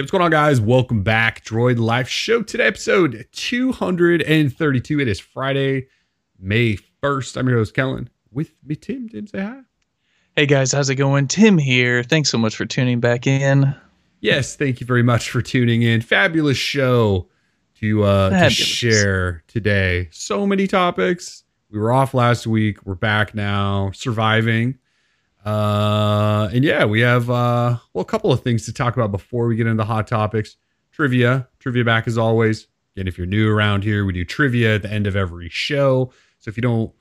Hey, what's going on, guys? Welcome back. Droid Life Show today, episode 232. It is Friday, May 1st. I'm your host, Kellen. With me, Tim. Tim, say hi. Hey guys, how's it going? Tim here. Thanks so much for tuning back in. Yes, thank you very much for tuning in. Fabulous show to uh Fabulous. to share today. So many topics. We were off last week. We're back now, surviving. Uh and yeah, we have uh well a couple of things to talk about before we get into the hot topics. Trivia. Trivia back as always. Again, if you're new around here, we do trivia at the end of every show. So if you don't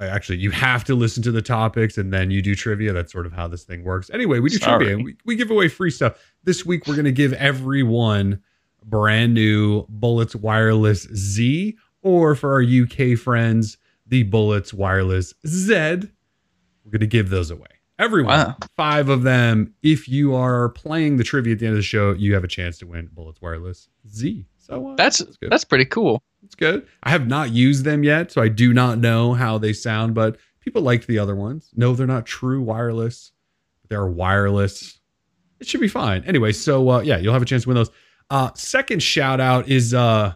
actually you have to listen to the topics and then you do trivia. That's sort of how this thing works. Anyway, we do Sorry. trivia. We, we give away free stuff. This week we're gonna give everyone brand new Bullets Wireless Z, or for our UK friends, the Bullets Wireless Z. We're gonna give those away. Everyone, Wow. five of them. If you are playing the trivia at the end of the show, you have a chance to win Bullets Wireless Z. So uh, That's good. that's pretty cool. It's good. I have not used them yet, so I do not know how they sound, but people liked the other ones. No, they're not true wireless. They're wireless. It should be fine. Anyway, so uh, yeah, you'll have a chance to win those. Uh, second shout out is uh,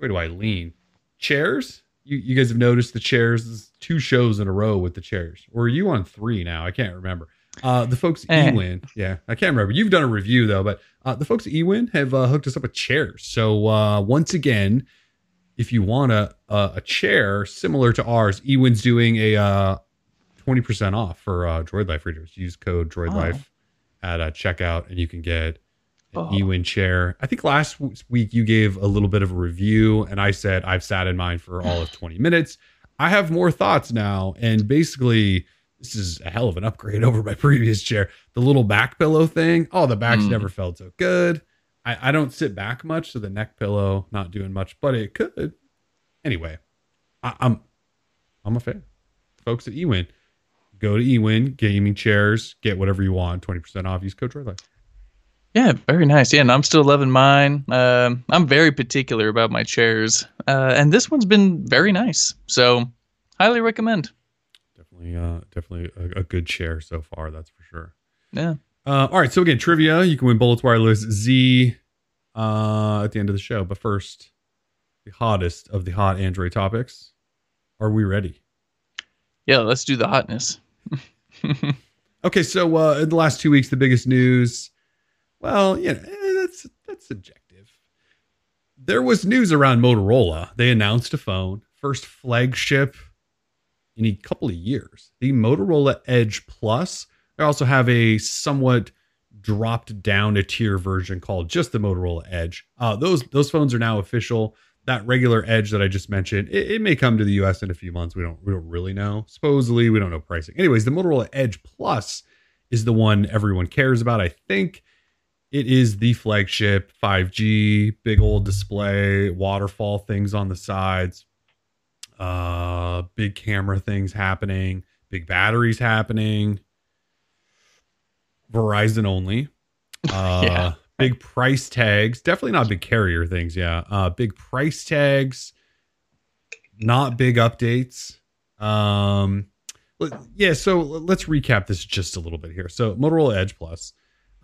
way do I lean? Chairs. You, you guys have noticed the chairs. Two shows in a row with the chairs. Or are you on three now? I can't remember. Uh, the folks at Eh. E-Win, yeah, I can't remember. You've done a review though, but uh, the folks at E-Win have uh, hooked us up with chairs. So uh, once again, if you want a, a a chair similar to ours, E-Win's doing a uh, twenty percent off for uh, Droid Life readers. Use code Droid Oh. Life at uh, checkout, and you can get Oh. E-Win chair. I think last week you gave a little bit of a review, and I said I've sat in mine for all of twenty minutes. I have more thoughts now, and basically. This is a hell of an upgrade over my previous chair. The little back pillow thing. Oh, the back's Mm. never felt so good. I, I don't sit back much, so the neck pillow not doing much, but it could. Anyway, I, I'm I'm a fan. Folks at E-Win, go to E-Win gaming chairs, get whatever you want, twenty percent off. Use code Droidlife. Yeah, very nice. Yeah, and I'm still loving mine. Um, I'm very particular about my chairs, uh, and this one's been very nice. So, highly recommend. Definitely, uh, definitely a, a good chair so far. That's for sure. Yeah. Uh, all right, so again, trivia. You can win Bullets Wireless Z uh, at the end of the show. But first, the hottest of the hot Android topics. Are we ready? Yeah, let's do the hotness. Okay, so uh, in the last two weeks, the biggest news. Well, you know, eh, that's that's subjective. There was news around Motorola. They announced a phone, first flagship in a couple of years. The Motorola Edge Plus. They also have a somewhat dropped down a tier version called just the Motorola Edge. Uh, those those phones are now official. That regular Edge that I just mentioned, it, it may come to the U.S. in a few months. We don't we don't really know. Supposedly, we don't know pricing. Anyways, the Motorola Edge Plus is the one everyone cares about. I think it is the flagship 5G, big old display, waterfall things on the sides, uh, big camera things happening, big batteries happening. Verizon only. Uh, Yeah. Big price tags. Definitely not big carrier things. Yeah. Uh, big price tags. Not big updates. Um, yeah. So let's recap this just a little bit here. So Motorola Edge Plus,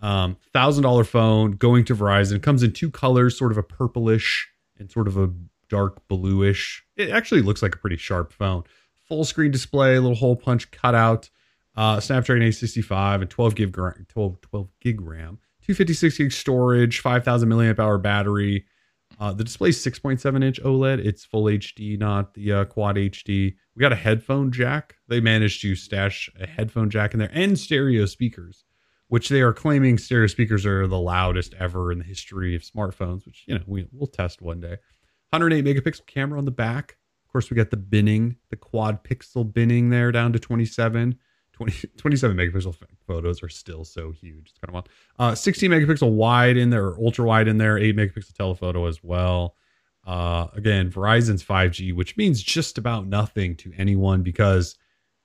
um, thousand dollar phone going to Verizon comes in two colors, sort of a purplish and sort of a dark bluish. It actually looks like a pretty sharp phone. Full screen display, little hole punch cutout, uh, Snapdragon 865 and 12 gig gra- 12, 12 gig RAM, 256 gig storage, 5000 milliamp hour battery. Uh, the display is 6.7 inch OLED. It's full HD, not the uh, quad HD. We got a headphone jack. They managed to stash a headphone jack in there and stereo speakers, which they are claiming stereo speakers are the loudest ever in the history of smartphones, which, you know, we, we'll test one day. 108 megapixel camera on the back. Of course, we got the binning, the quad pixel binning there down to 27. 20, 27 megapixel photos are still so huge. It's kind of wild. Uh, 16 megapixel wide in there, or ultra wide in there, 8 megapixel telephoto as well. Uh, again, Verizon's 5G, which means just about nothing to anyone because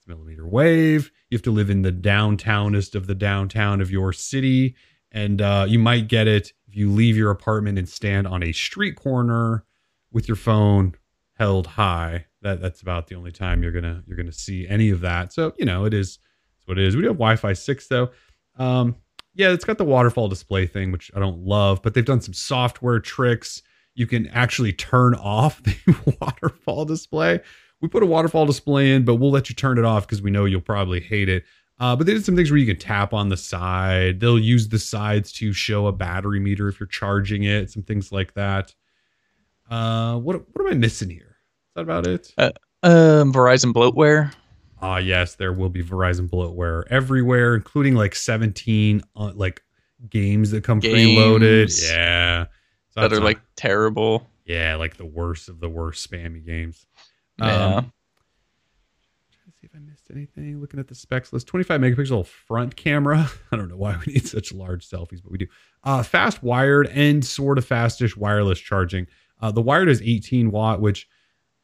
millimeter wave. You have to live in the downtownest of the downtown of your city. And uh, you might get it if you leave your apartment and stand on a street corner with your phone held high. That that's about the only time you're gonna you're gonna see any of that. So you know it is it's what it is. We do have Wi-Fi six though. Um, yeah, it's got the waterfall display thing, which I don't love, but they've done some software tricks. You can actually turn off the waterfall display. We put a waterfall display in, but we'll let you turn it off because we know you'll probably hate it. Uh, but they did some things where you can tap on the side. They'll use the sides to show a battery meter if you're charging it, some things like that. Uh, what what am I missing here? Is that about it? Uh, um, Verizon bloatware. Ah, yes, there will be Verizon bloatware everywhere, including like 17 uh, like games that come Games. preloaded. Yeah, So that are like terrible. yeah, like the worst of the worst spammy games. Yeah. Um, trying to see if I missed anything. Looking at the specs list, 25 megapixel front camera. I don't know why we need such large selfies, but we do. Uh, fast wired and sort of fastish wireless charging. Uh, the wired is 18 watt, which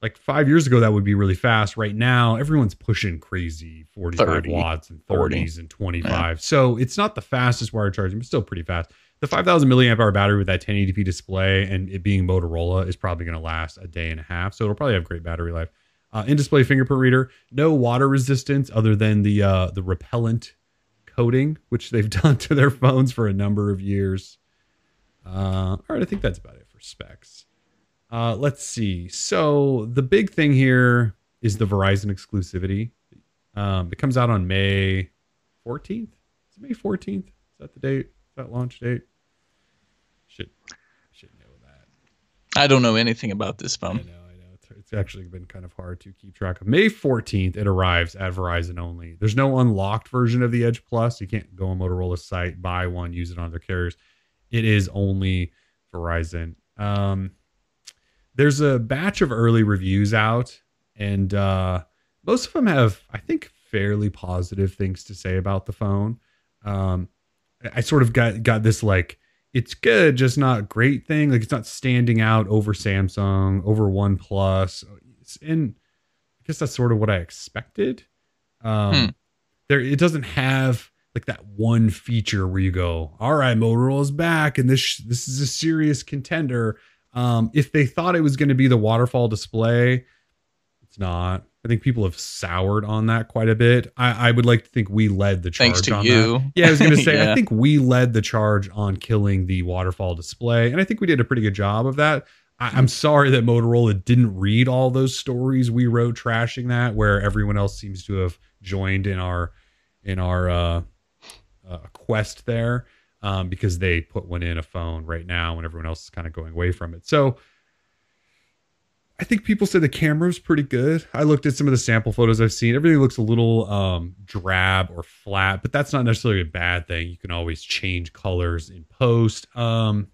like five years ago that would be really fast. Right now, everyone's pushing crazy 45 30, watts and 40. and 25. So it's not the fastest wired charging, but still pretty fast. The 5000 milliamp hour battery with that 1080p display and it being Motorola is probably going to last a day and a half. So it'll probably have great battery life. Uh, in-display fingerprint reader, no water resistance other than the uh, the repellent coating, which they've done to their phones for a number of years. Uh, all right, I think that's about it for specs. Uh, let's see. So the big thing here is the Verizon exclusivity. Um, it comes out on May 14th. Is it May 14th? Is that the date? Is that launch date? Should should know that. I don't know anything about this phone. I phone. know, I know. It's, it's actually been kind of hard to keep track of. May 14th, it arrives at Verizon only. There's no unlocked version of the Edge Plus. You can't go on Motorola's site, buy one, use it on their carriers. It is only Verizon. Um, there's a batch of early reviews out, and uh, most of them have, I think, fairly positive things to say about the phone. Um, I sort of got got this like it's good, just not great thing. Like it's not standing out over Samsung, over OnePlus, and I guess that's sort of what I expected. Um, Hmm. There, it doesn't have like that one feature where you go, "All right, Motorola's back, and this this is a serious contender." Um, if they thought it was going to be the waterfall display, it's not. I think people have soured on that quite a bit. I, I would like to think we led the charge Thanks to on you. that. Yeah, I was going to say, I think we led the charge on killing the waterfall display, and I think we did a pretty good job of that. I, I'm sorry that Motorola didn't read all those stories we wrote trashing that, where everyone else seems to have joined in our in our uh, uh, quest there, um, because they put one in a phone right now, and everyone else is kind of going away from it. So. I think people say the camera's pretty good. I looked at some of the sample photos I've seen. Everything looks a little um, drab or flat, but that's not necessarily a bad thing. You can always change colors in post. Um,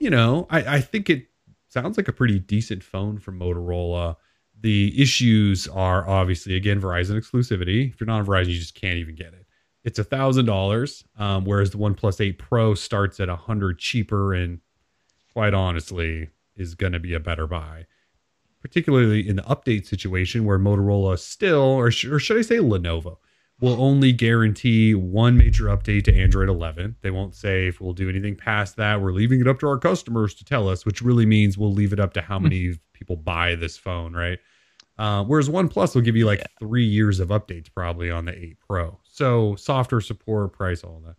you know, I, I think it sounds like a pretty decent phone from Motorola. The issues are obviously again Verizon exclusivity. If you're not on Verizon, you just can't even get it. It's a thousand dollars, um, whereas the OnePlus 8 Pro starts at a hundred cheaper, and quite honestly, is going to be a better buy. Particularly in the update situation where Motorola still, or, sh- or should I say Lenovo, will only guarantee one major update to Android 11. They won't say if we'll do anything past that. We're leaving it up to our customers to tell us, which really means we'll leave it up to how many people buy this phone, right? Uh, whereas OnePlus will give you like three years of updates probably on the 8 Pro. So software support, price, all that.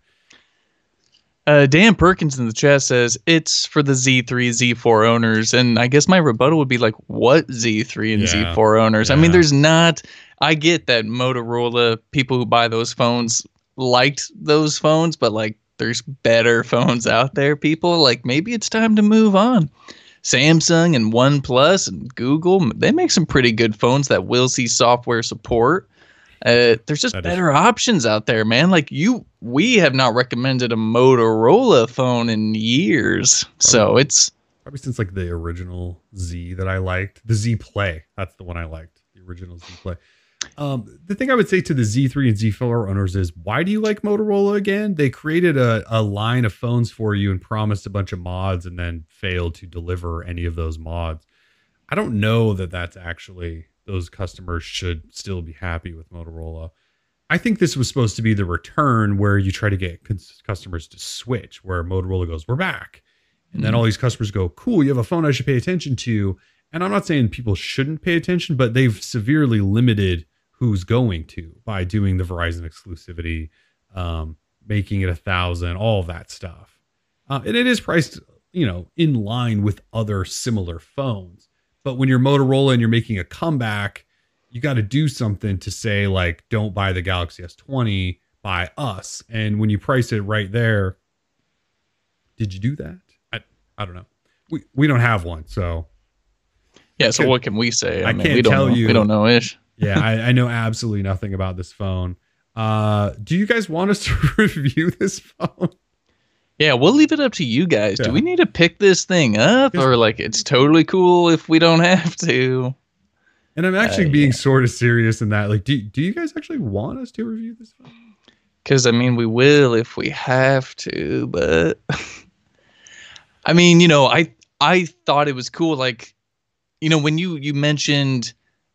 Uh, Dan Perkins in the chat says it's for the Z3, Z4 owners, and I guess my rebuttal would be like, what Z3 and Yeah. Z4 owners? I mean, there's not. I get that Motorola people who buy those phones liked those phones, but like, there's better phones out there. People like maybe it's time to move on. Samsung and OnePlus and Google, they make some pretty good phones that will see software support. Uh, there's just That is- better options out there, man. Like you, we have not recommended a Motorola phone in years, so it's Probably since like the original Z that I liked, the Z Play. That's the one I liked, the original Z Play. Um, the thing I would say to the Z3 and Z4 owners is, why do you like Motorola again? They created a, a line of phones for you and promised a bunch of mods and then failed to deliver any of those mods. I don't know that that's actually those customers should still be happy with Motorola. I think this was supposed to be the return where you try to get cons- customers to switch, where Motorola goes, "We're back," and then all these customers go, "Cool, you have a phone I should pay attention to." And I'm not saying people shouldn't pay attention, but they've severely limited who's going to by doing the Verizon exclusivity. Um, making it a thousand, all that stuff. Uh, and it is priced, you know, in line with other similar phones. But when you're Motorola and you're making a comeback, you got to do something to say like, don't buy the Galaxy S20, buy us. And when you price it right there, did you do that? I I don't know. We we don't have one, so Yeah, so what can we say? I mean, can't we don't tell know, you. We don't know ish. yeah, I, I know absolutely nothing about this phone. Uh, do you guys want us to review this phone? Yeah, we'll leave it up to you guys. Yeah. Do we need to pick this thing up, or like it's totally cool if we don't have to? And I'm actually Uh, being yeah. sort of serious in that. Like, do do you guys actually want us to review this? Because I mean, we will if we have to, but I mean, you know, I I thought it was cool. Like, you know, when you you mentioned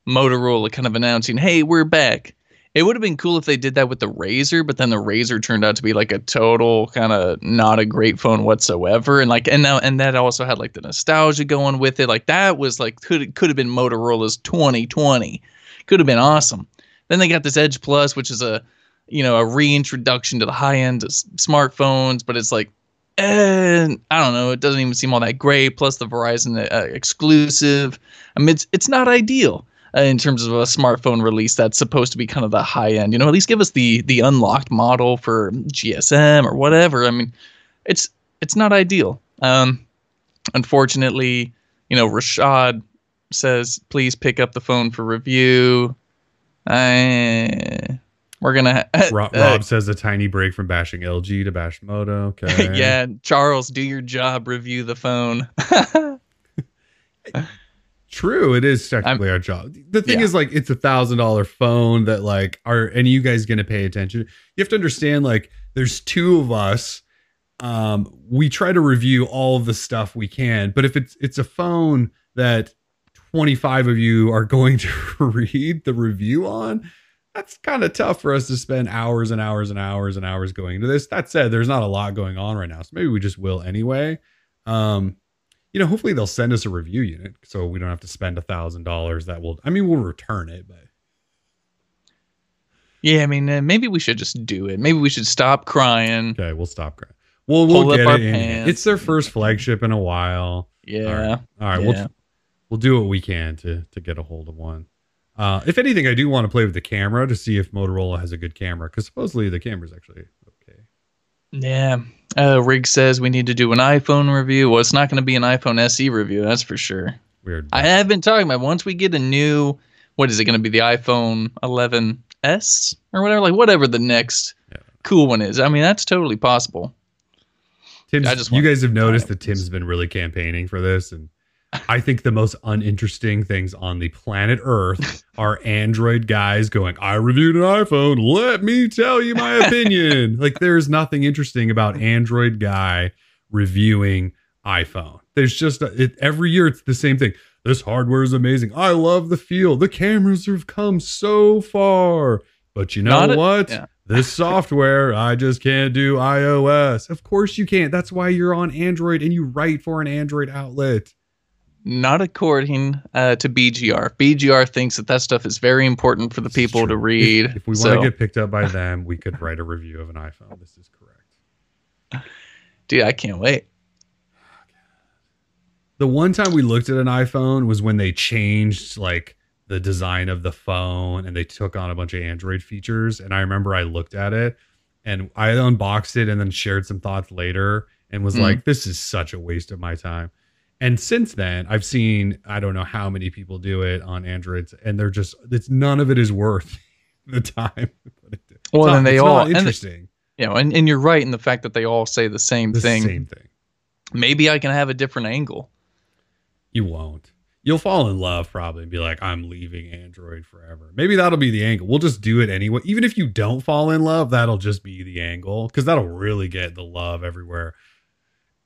Motorola kind of announcing, "Hey, we're back." It would have been cool if they did that with the Razr, but then the Razr turned out to be like a total kind of not a great phone whatsoever, and like and now and that also had like the nostalgia going with it. Like that was like could could have been Motorola's 2020, could have been awesome. Then they got this Edge Plus, which is a you know a reintroduction to the high end smartphones, but it's like, and I don't know, it doesn't even seem all that great. Plus the Verizon uh, exclusive, I mean, it's it's not ideal in terms of a smartphone release that's supposed to be kind of the high end. You know, at least give us the the unlocked model for GSM or whatever. I mean, it's it's not ideal. Um, unfortunately, you know, Rashad says please pick up the phone for review. I we're gonna ha- Rob, uh, says a tiny break from bashing LG to bash Moto. Okay. yeah, Charles, do your job. Review the phone. True, it is technically our job. The thing Yeah. is, like, it's a thousand dollar phone that, like, are any you guys gonna pay attention? You have to understand, like, there's two of us. Um, we try to review all of the stuff we can, but if it's it's a phone that 25 of you are going to read the review on, that's kind of tough for us to spend hours and hours and hours and hours going into this. That said, there's not a lot going on right now, so maybe we just will anyway. Um, you know, hopefully they'll send us a review unit so we don't have to spend a thousand dollars. That will, I mean, we'll return it, but yeah, I mean, uh, maybe we should just do it. Maybe we should stop crying. okay, we'll stop crying. We'll Pull we'll get it in. It's their first flagship in a while. Yeah. All right, all right Yeah. we'll we'll do what we can to to get a hold of one. Uh, if anything, I do want to play with the camera to see if Motorola has a good camera because supposedly the camera's actually. Yeah. Uh, Rig says we need to do an iPhone review. Well, it's not going to be an iPhone SE review, that's for sure. Weird. I have been talking about once we get a new, what is it going to be? The iPhone 11s or whatever, like whatever the next Yeah. cool one is. I mean, that's totally possible. Tim's, I just you guys have noticed that Tim's been really campaigning for this, and I think the most uninteresting things on the planet Earth are Android guys going, "I reviewed an iPhone. Let me tell you my opinion." like, there's nothing interesting about Android guy reviewing iPhone. There's just it, every year it's the same thing. This hardware is amazing. I love the feel. The cameras have come so far, but you know Not a- what? yeah. this software, I just can't do iOS. Of course you can't. That's why you're on Android and you write for an Android outlet. Not according uh, to BGR. BGR thinks that that stuff is very important for the people to read. If, if we want to get picked up by them, we could write a review of an iPhone. This is correct. dude, I can't wait. The one time we looked at an iPhone was when they changed like the design of the phone and they took on a bunch of Android features. And I remember I looked at it and I unboxed it and then shared some thoughts later and was Mm. like, this is such a waste of my time. And since then, I've seen I don't know how many people do it on Androids, and they're just it's none of it is worth the time. to. It's Well, not- then they it's all- not and interesting. You know, and, and you're right in the fact that they all say the same the thing. same thing. Maybe I can have a different angle. You won't. You'll fall in love probably and be like, I'm leaving Android forever. Maybe that'll be the angle. We'll just do it anyway. Even if you don't fall in love, that'll just be the angle because that'll really get the love everywhere.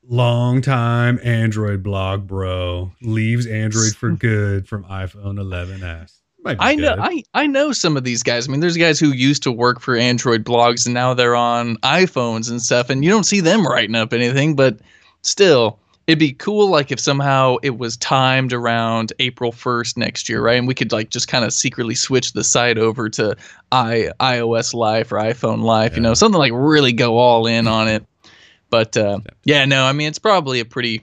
Long time Android blog bro leaves Android for good from iPhone 11s. Might be I know. I, I know some of these guys. I mean, there's guys who used to work for Android blogs and now they're on iPhones and stuff, and you don't see them writing up anything, but still, it'd be cool like if somehow it was timed around April 1st next year, right? And we could like just kind of secretly switch the site over to i iOS Life or iPhone Life, you know, something like really go all in on it. But uh, yeah, no, I mean it's probably a pretty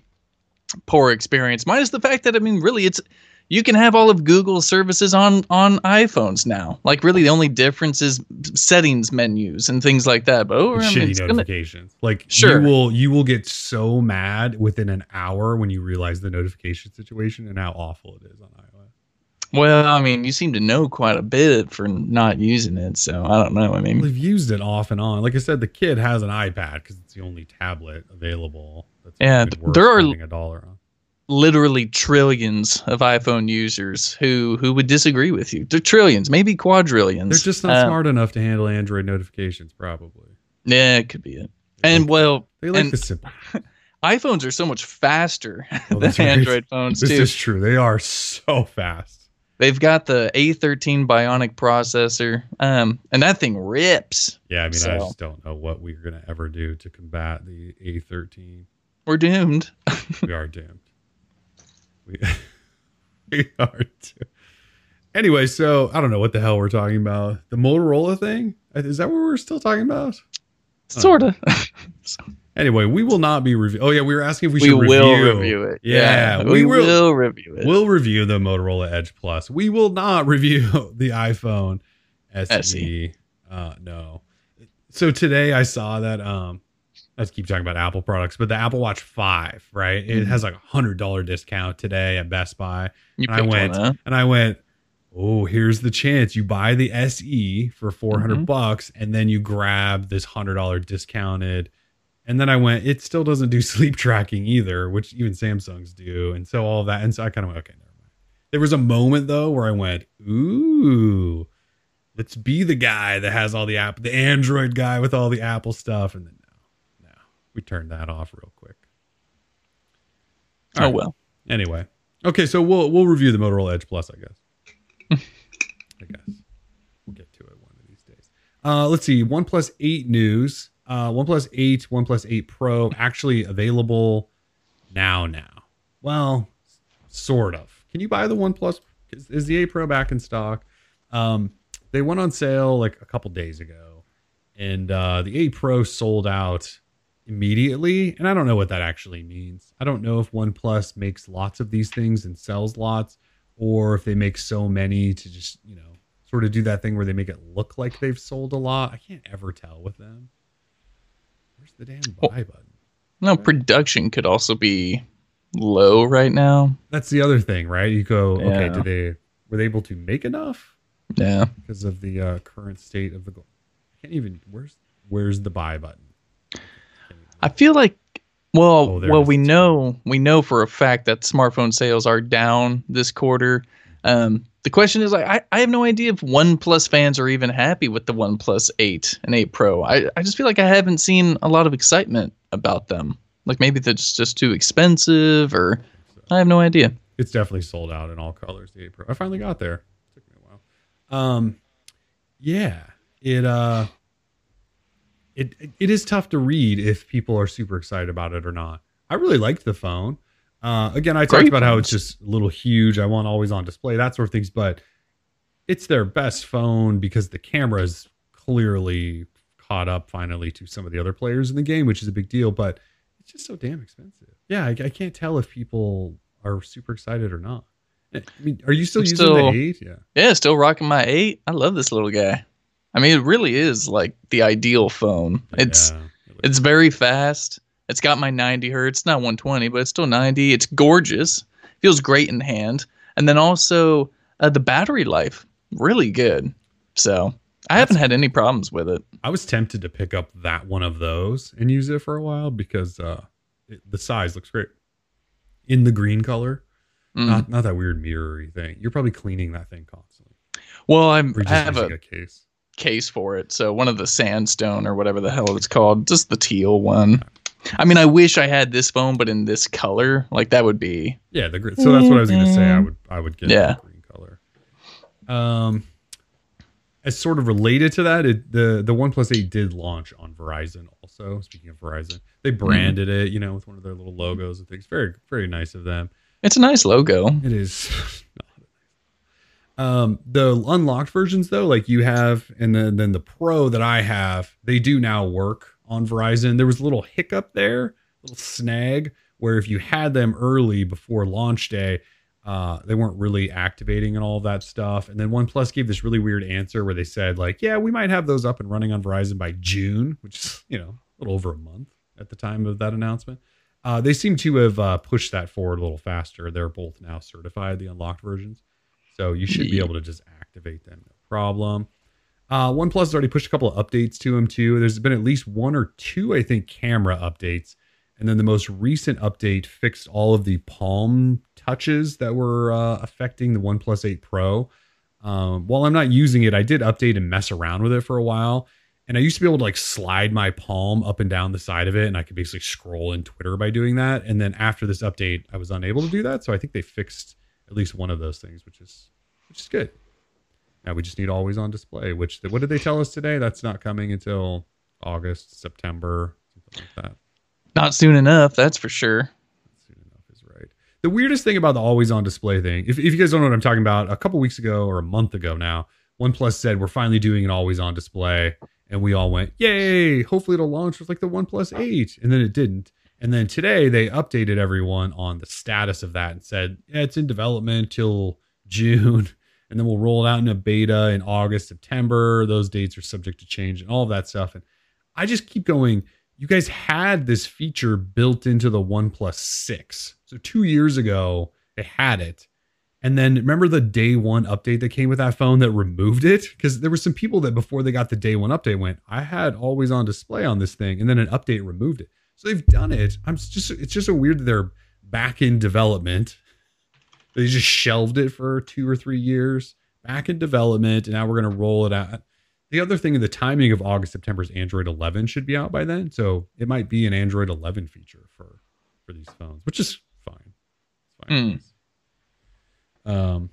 poor experience. Minus the fact that I mean, really, it's you can have all of Google's services on on iPhones now. Like, really, the only difference is settings menus and things like that. But oh, I mean, shitty it's gonna, notifications. Like Sure. you will you will get so mad within an hour when you realize the notification situation and how awful it is on iOS. Well, I mean, you seem to know quite a bit for not using it, so I don't know. I mean, We've used it off and on. Like I said, the kid has an iPad because it's the only tablet available. That's Yeah, even th- worth there are- a dollar on. literally trillions of iPhone users who who would disagree with you. They're trillions, maybe quadrillions. They're just not Uh, smart enough to handle Android notifications, probably. Yeah, it could be it. And well, They like and the simple. iPhones are so much faster Well, than right. Android phones This too. is true. They are so fast. They've got the A13 Bionic processor, um, and that thing rips. Yeah, I mean, I just don't know what we're gonna ever do to combat the A13. We're doomed. We are doomed. We, we are doomed. Anyway, so I don't know what the hell we're talking about. The Motorola thing is that what we're still talking about? Sorta. Anyway, we will not be review. Oh yeah, we were asking if we we should will review. review it. Yeah, we, we will- will review it. We'll review the Motorola Edge Plus. We will not review the iPhone SE. SE. Uh, no. So today I saw that. Um, let's keep talking about Apple products, but the Apple Watch Five, right? It Mhm. has like a hundred dollar discount today at Best Buy, you and I went and I went. Oh, here's the chance. You buy the SE for 400 Mhm. bucks and then you grab this $100 discounted. And then I went, it still doesn't do sleep tracking either, which even Samsungs do. And so all that. And so I kind of went, okay, never mind. There was a moment though where I went, ooh, let's be the guy that has all the app, the Android guy with all the Apple stuff. And then no, no, we turned that off real quick. All Oh right. well. Anyway, okay, so we'll we'll review the Motorola Edge Plus, I guess. I guess we'll get to it one of these days. Uh, let's see, OnePlus Eight news. Uh, OnePlus Eight, OnePlus Eight Pro, actually available now. Now, well, sort of. Can you buy the OnePlus? Is, is the Eight Pro back in stock? Um, they went on sale like a couple days ago, and uh, the Eight Pro sold out immediately. And I don't know what that actually means. I don't know if OnePlus makes lots of these things and sells lots, or if they make so many to just, you know, sort of do that thing where they make it look like they've sold a lot. I can't ever tell with them. Where's the damn buy Well- button? No, production could also be low right now. That's the other thing, right? You go, okay, did they were they able to make enough Yeah. because of the uh, current state of the goal? I can't even. Where's where's the buy button? I feel like well, Oh, well, we know we know for a fact that smartphone sales are down this quarter. Um, the question is, like, I, I have no idea if OnePlus fans are even happy with the OnePlus Eight and Eight Pro. I, I just feel like I haven't seen a lot of excitement about them. Like maybe just, just too expensive, or I have no idea. It's definitely sold out in all colors. The 8 Pro. I finally got there. It took me a while. Um, yeah, it uh, it it is tough to read if people are super excited about it or not. I really liked the phone. Uh, again, I talked about how it's just a little huge. I want always on display, that sort of things. But it's their best phone because the camera is clearly caught up finally to some of the other players in the game, which is a big deal. But it's just so damn expensive. Yeah, I, I can't tell if people are super excited or not. I mean, are you still I'm using still- the eight? Yeah. Yeah, still rocking my Eight. I love this little guy. I mean, it really is like the ideal phone. It's Yeah. It's very fast. It's got my 90 hertz, not 120, but it's still 90. It's gorgeous. Feels great in hand. And then also uh, the battery life, really good. So I haven't had any problems with it. I was tempted to pick up that one of those and use it for a while because uh, it, the size looks great in the green color. Mm. Not not that weird mirrory thing. You're probably cleaning that thing constantly. well, I'm, I just have using a a case. case for it. So one of the sandstone or whatever the hell it's called, just the teal one. I mean, I wish I had this phone, but in this color. Like that would be Yeah, the green. So that's what I was gonna say. I Mhm. would I would get Yeah. the green color. Um. as sort of related to that, it, the the OnePlus 8 did launch on Verizon. Also, speaking of Verizon, they branded mm. it, you know, with one of their little logos and things. Very very nice of them. It's a nice logo. It is. um, the unlocked versions though, like you have, and then then the Pro that I have, they do now work on Verizon. There was a little hiccup there, a little snag where if you had them early before launch day, uh, they weren't really activating and all of that stuff. And then OnePlus gave this really weird answer where they said, like, yeah, we might have those up and running on Verizon by June, which is, you know, a little over a month at the time of that announcement. Uh, they seem to have uh, pushed that forward a little faster. They're both now certified, the unlocked versions. So you should be able to just activate them, no problem. Uh, OnePlus has already pushed a couple of updates to them too. There's been at least one or two, I think, camera updates and then the most recent update fixed all of the palm touches that were uh, affecting the OnePlus 8 Pro. Um, while I'm not using it, I did update and mess around with it for a while. And I used to be able to like slide my palm up and down the side of it, and I could basically scroll in Twitter by doing that. And then after this update, I was unable to do that. So I think they fixed at least one of those things, which is which is good. Now we just need always on display. Which what did they tell us today? That's not coming until August, September, something like that. Not soon enough, that's for sure. Not Soon enough is right. The weirdest thing about the always on display thing, if, if you guys don't know what I'm talking about, a couple weeks ago or a month ago now, OnePlus said we're finally doing an always on display. And we all went, yay, hopefully it'll launch with like the OnePlus 8. And then it didn't. And then today they updated everyone on the status of that and said, yeah, it's in development till June. And then we'll roll it out in a beta in August, September. Those dates are subject to change and all of that stuff. And I just keep going, you guys had this feature built into the OnePlus 6. So two years ago, they had it. And then remember the day one update that came with that phone that removed it? Because there were some people that before they got the day one update went, I had always on display on this thing, and then an update removed it. So they've done it. I'm just it's just so weird that they're back in development. They just shelved it for two or three years, back in development, and now we're gonna roll it out. The other thing, in the timing of August September is Android 11 should be out by then, so it might be an Android 11 feature for for these phones, which is fine. It's fine. Mm. Um.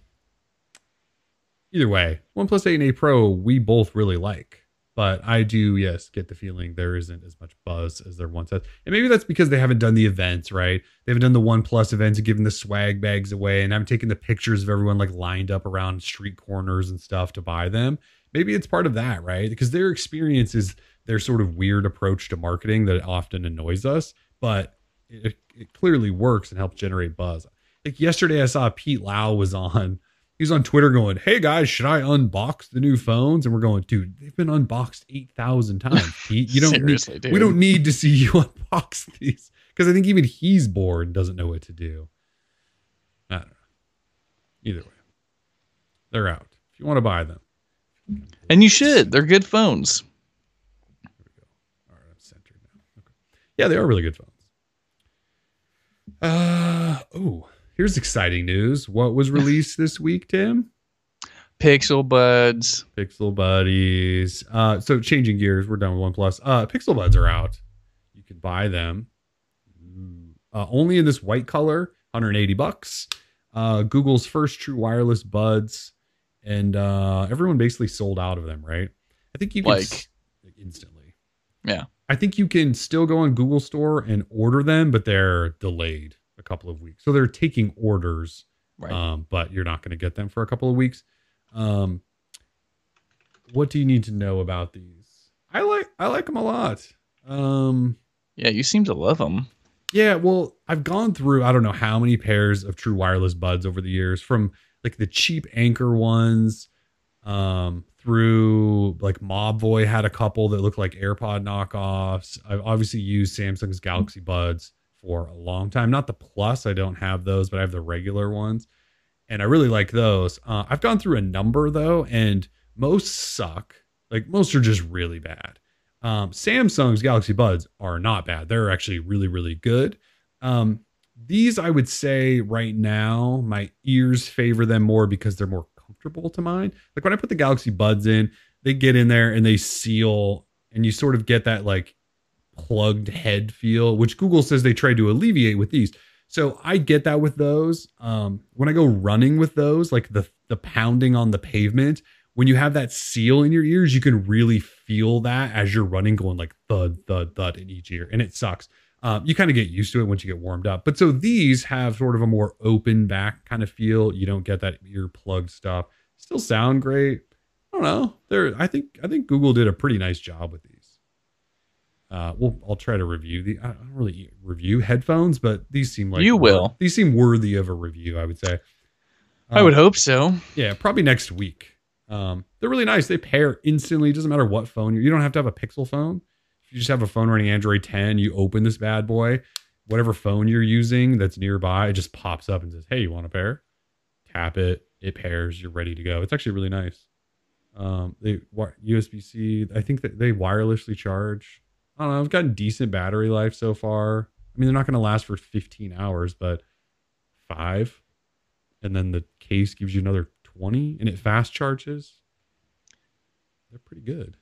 Either way, OnePlus 8 and 8 Pro we both really like, but I do yes get the feeling there isn't as much buzz as there once was, and maybe that's because they haven't done the events right. They haven't done the OnePlus events and given the swag bags away, and I'm taking the pictures of everyone like lined up around street corners and stuff to buy them maybe it's part of that, right? Because their experience is their sort of weird approach to marketing that often annoys us, but it, it clearly works and helps generate buzz. Like yesterday, I saw Pete Lau was on. He's on Twitter going, "Hey guys, should I unbox the new phones?" And we're going, "Dude, they've been unboxed eight thousand times, Pete. You don't need. Dude. We don't need to see you unbox these because I think even he's bored and doesn't know what to do. I don't know. Either way, they're out. If you want to buy them, and you should. They're good phones. There we go. All right, I'm centered now. Okay. Yeah, they are really good phones. Uh oh, here's exciting news. What was released this week, Tim? Pixel Buds. Pixel Buddies. Uh, so changing gears, we're done with OnePlus. Uh, Pixel Buds are out. You can buy them uh, only in this white color, 180 bucks. Uh, Google's first true wireless buds and uh, everyone basically sold out of them, right? I think you can like s- instantly. Yeah. I think you can still go on Google Store and order them, but they're delayed couple of weeks. So they're taking orders, right. um, but you're not going to get them for a couple of weeks. Um, what do you need to know about these? I like I like them a lot. Um, yeah, you seem to love them. Yeah, well, I've gone through I don't know how many pairs of true wireless buds over the years from like the cheap Anker ones um through like Mobvoi had a couple that looked like AirPod knockoffs. I've obviously used Samsung's Galaxy Buds for a long time. Not the Plus, I don't have those, but I have the regular ones, and I really like those. Uh, I've gone through a number though, and most suck. Like most are just really bad. Um, Samsung's Galaxy Buds are not bad. They're actually really, really good. Um, these I would say right now, my ears favor them more because they're more comfortable to mine. Like when I put the Galaxy Buds in, they get in there and they seal, and you sort of get that like plugged head feel, which Google says they try to alleviate with these. So I get that with those. Um, when I go running with those, like the the pounding on the pavement when you have that seal in your ears, you can really feel that as you're running, going like thud, thud, thud in each ear, and it sucks. Um, you kind of get used to it once you get warmed up. But so these have sort of a more open back kind of feel. You don't get that ear plugged stuff. Still sound great. I don't know. They're I think I think Google did a pretty nice job with these. Uh, well, I'll try to review the. I don't really review headphones, but these seem like You will. These seem worthy of a review. I would say. I would Um, hope so. yeah, probably next week. Um, they're really nice. They pair instantly. It doesn't matter what phone you. You don't have to have a Pixel phone. If you just have a phone running Android 10, you open this bad boy, whatever phone you're using that's nearby, it just pops up and says, "Hey, you want a pair?" Tap it. It pairs. You're ready to go. It's actually really nice. Um, they USB C. I think that they wirelessly charge. I don't know. I've gotten decent battery life so far. I mean, they're not going to last for 15 hours, but five and then the case gives you another 20 and it fast charges they're pretty good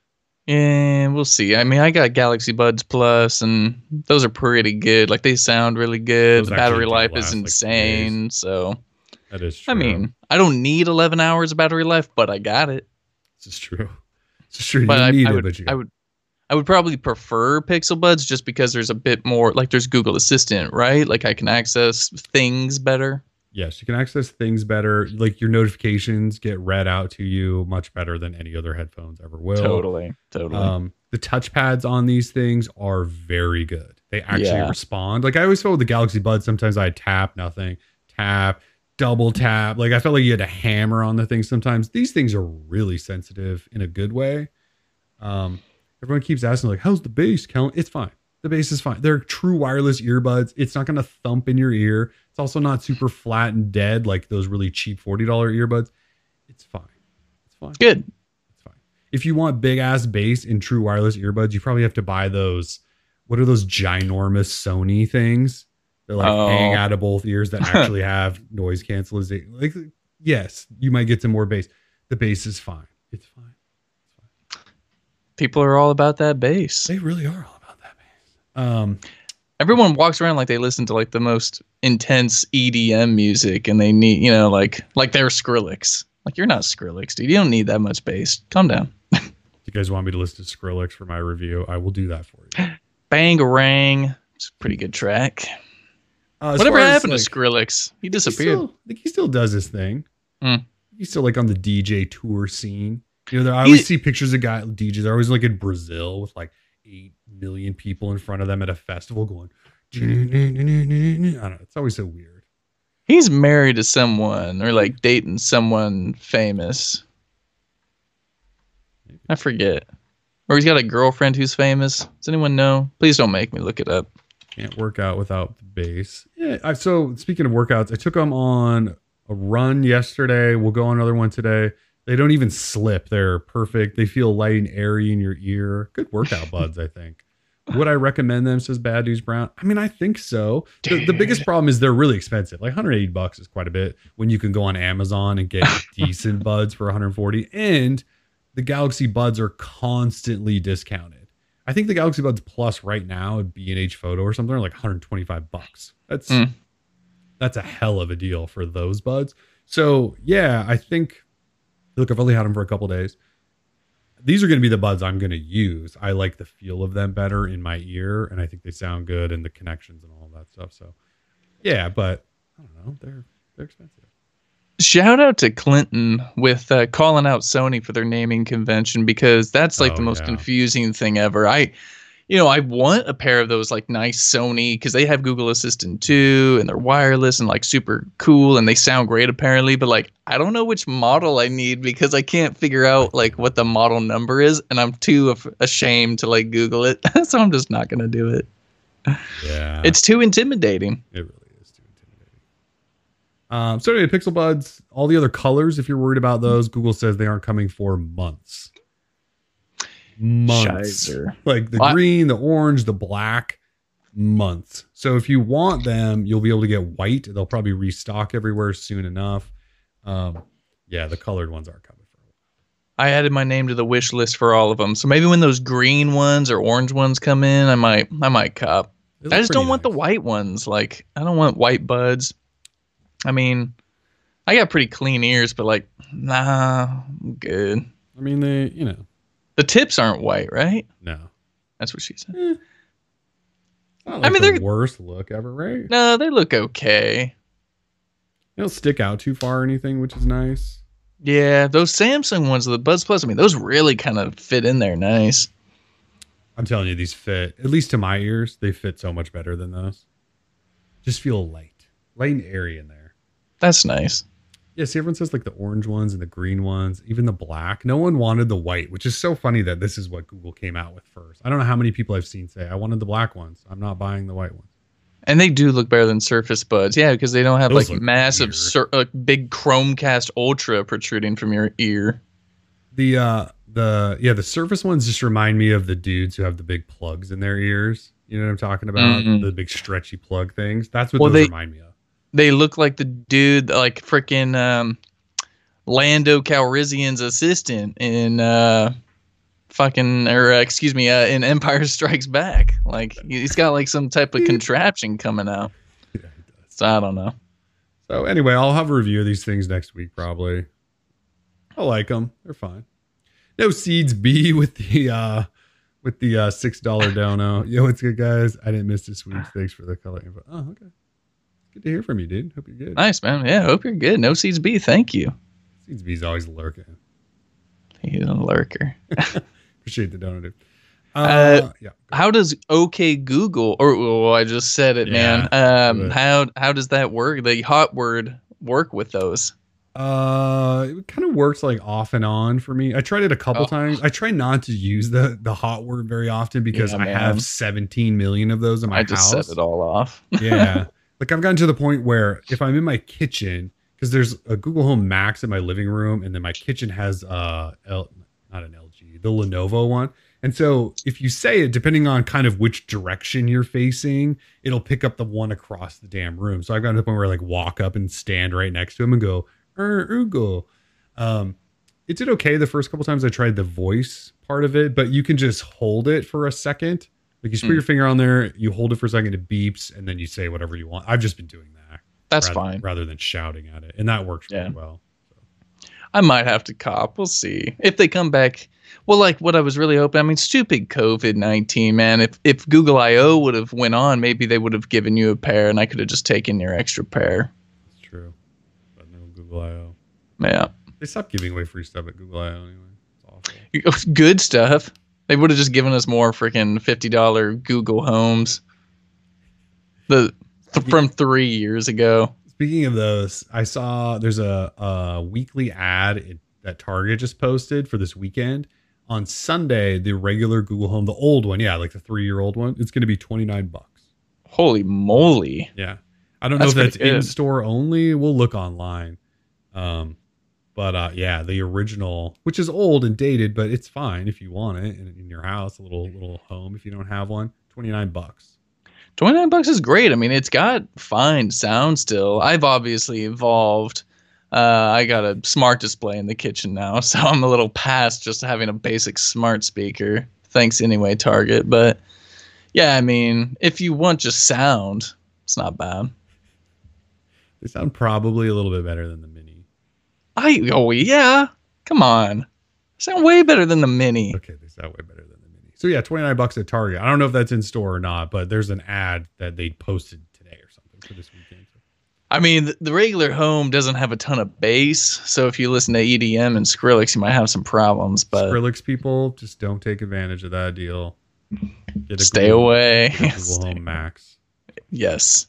And we'll see. I mean, I got Galaxy Buds Plus, and those are pretty good. Like they sound really good. Those the battery life is like, insane. so that is true I mean, I don't need 11 hours of battery life, but I got it. this is true this is true you But don't I, need I it would, but you I would, I would probably prefer Pixel Buds just because there's a bit more. Like there's Google Assistant, right? Like I can access things better. yes you can access things better like your notifications get read out to you much better than any other headphones ever will totally, totally. Um, the touchpads on these things are very good. They actually Yeah. respond. Like I always felt with the Galaxy Buds, sometimes I tap nothing, tap, double tap. Like I felt like you had to hammer on the thing sometimes. These things are really sensitive in a good way. Um, everyone keeps asking like, "How's the bass, Kellen?" It's fine. The bass is fine. They're true wireless earbuds. It's not going to thump in your ear. It's also not super flat and dead like those really cheap forty dollar earbuds. It's fine. It's fine. good. It's fine. If you want big ass bass in true wireless earbuds, you probably have to buy those. What are those ginormous Sony things? They're like Oh. hang out of both ears that actually have noise cancellation. Like, yes, you might get some more bass. The bass is fine. It's fine. People are all about that bass. They really are all about that bass. Um, Everyone walks around like they listen to like the most intense EDM music, and they need, you know, like like they're Skrillex. Like you're not Skrillex, dude. You don't need that much bass. Calm down. if you guys want me to listen to Skrillex for my review, I will do that for you. Bangarang. It's a pretty good track. Uh, Whatever happened like, to Skrillex? He he disappeared. still- I think he still does his thing. Hmm. He's still like on the DJ tour scene. You know, there, I always see pictures of guy DJs. They're always like in Brazil with like eight million people in front of them at a festival going. I don't know. It's always so weird. He's married to someone or like dating someone famous. I forget. Or he's got a girlfriend who's famous. Does anyone know? Please don't make me look it up. Can't work out without the bass. Yeah. I, so speaking of workouts, I took them on a run yesterday. We'll go on another one today. They don't even slip. They're perfect. They feel light and airy in your ear. Good workout buds, I think. Would I recommend them? Says Bad News Brown. I mean, I think so. The, the biggest problem is they're really expensive. Like 180 bucks is quite a bit when you can go on Amazon and get decent buds for 140. And the Galaxy Buds are constantly discounted. I think the Galaxy Buds Plus right now at B&H Photo or something are like 125 bucks. That's Mm. that's a hell of a deal for those buds. So yeah, I think look, I've only had them for a couple days. These are going to be the buds I'm going to use. I like the feel of them better in my ear, and I think they sound good and the connections and all that stuff. So yeah, but I don't know, they're they're expensive. Shout out to Clinton with uh, calling out Sony for their naming convention because that's like Oh, the most yeah. confusing thing ever. I, you know, I want a pair of those like nice Sony because they have Google Assistant too and they're wireless and like super cool and they sound great apparently. But like, I don't know which model I need because I can't figure out like what the model number is and I'm too af- ashamed to like Google it. so I'm just not going to do it. Yeah, It's too intimidating. It really is too intimidating. Um, so anyway, Pixel Buds, all the other colors, if you're worried about those, Google says they aren't coming for months. Months. Shizer. Like the green, the orange, the black, months. So if you want them, you'll be able to get white. They'll probably restock everywhere soon enough. Um, yeah, the colored ones are coming for a while. I added my name to the wish list for all of them. So maybe when those green ones or orange ones come in, I might I might cop. I just don't pretty want the white ones. Like I don't want white buds. I mean, I got pretty clean ears, but like, nah, I'm good. I mean, they, you know, The tips aren't white, right? no. That's what she said. Eh. Not I mean, the they're- worst look ever, right? No, they look okay. They don't stick out too far or anything, which is nice. Yeah, those Samsung ones, the Buds Plus, I mean, those really kind of fit in there nice. I'm telling you, these fit, at least to my ears, they fit so much better than those. Just feel light, light and airy in there. That's nice. Yeah, see, everyone says like the orange ones and the green ones, even the black. No one wanted the white, which is so funny that this is what Google came out with first. I don't know how many people I've seen say, I wanted the black ones. I'm not buying the white ones. And they do look better than Surface Buds. Yeah, because they don't have Those like massive, cir- like big Chromecast Ultra protruding from your ear. The, uh, the, yeah, the surface ones just remind me of the dudes who have the big plugs in their ears. You know what I'm talking about? Mhm. The big stretchy plug things. That's what Well, those they- remind me of. They look like the dude, like freaking um, Lando Calrissian's assistant in uh, fucking, or uh, excuse me, uh, in Empire Strikes Back. Like he's got like some type of contraption coming out. Yeah. So I don't know. So anyway, I'll have a review of these things next week probably. I like them. They're fine. No seeds B with the uh with the uh six dollar dono. Yo, what's good guys? I didn't miss this week. Thanks for the color info. Oh, okay. Good to hear from you, dude. Hope you're good. Nice man. Yeah, hope you're good. No seeds B. Thank you. Seeds B's always lurking. He's a lurker. Appreciate the dono, dude. Uh, Uh, yeah. How does OK Google or well, I just said it, man. Um, how how does that work? The hot word work with those? Uh, it kind of works like off and on for me. I tried it a couple Oh. times. I try not to use the the hot word very often because Yeah, I man. have 17 million of those in my I just house. set it all off. yeah. Like I've gotten to the point where if I'm in my kitchen, because there's a Google Home Max in my living room, and then my kitchen has uh L, not an LG, the Lenovo one. And so if you say it, depending on kind of which direction you're facing, it'll pick up the one across the damn room. So I've gotten to the point where I like walk up and stand right next to him and go, er, Ugo. Um, it did okay the first couple times I tried the voice part of it, but you can just hold it for a second. Like you just put Hmm. your finger on there, you hold it for a second, it beeps, and then you say whatever you want. I've just been doing that. That's rather, fine. Rather than shouting at it. And that works Yeah. really well. I might have to cop. We'll see if they come back. Well, like what I was really hoping. I mean, stupid COVID nineteen, man. If if Google I/O would have went on, maybe they would have given you a pair, and I could have just taken your extra pair. That's true. But no Google I.O. Yeah, They stopped giving away free stuff at Google I.O. anyway. It's awful. good stuff. They would have just given us more freaking fifty dollar Google Homes. The th- from three years ago. Speaking of those, I saw there's a, a weekly ad it, that Target just posted for this weekend. On Sunday, the regular Google Home, the old one, yeah, like the three year old one, it's going to be 29 bucks. Holy moly! Yeah. I don't know if that's in store only. We'll look online. Um, but uh, yeah, the original, which is old and dated, but it's fine if you want it in, in your house, a little little home. If you don't have one, 29 bucks. 29 bucks is great. I mean, it's got fine sound still. I've obviously evolved. Uh, I got a smart display in the kitchen now, so I'm a little past just having a basic smart speaker. Thanks anyway, Target. But yeah, I mean, if you want just sound, it's not bad. They sound probably a little bit better than the mini. I oh yeah, come on, sound way better than the mini. Okay, they sound way better than the mini. So yeah, 29 bucks at Target. I don't know if that's in store or not, but there's an ad that they posted today or something for this weekend. I mean, the, regular home doesn't have a ton of bass, so if you listen to EDM and Skrillex, you might have some problems. But Skrillex people, just don't take advantage of that deal. Get a stay Google- away. Google Stay- Home Max. Yes.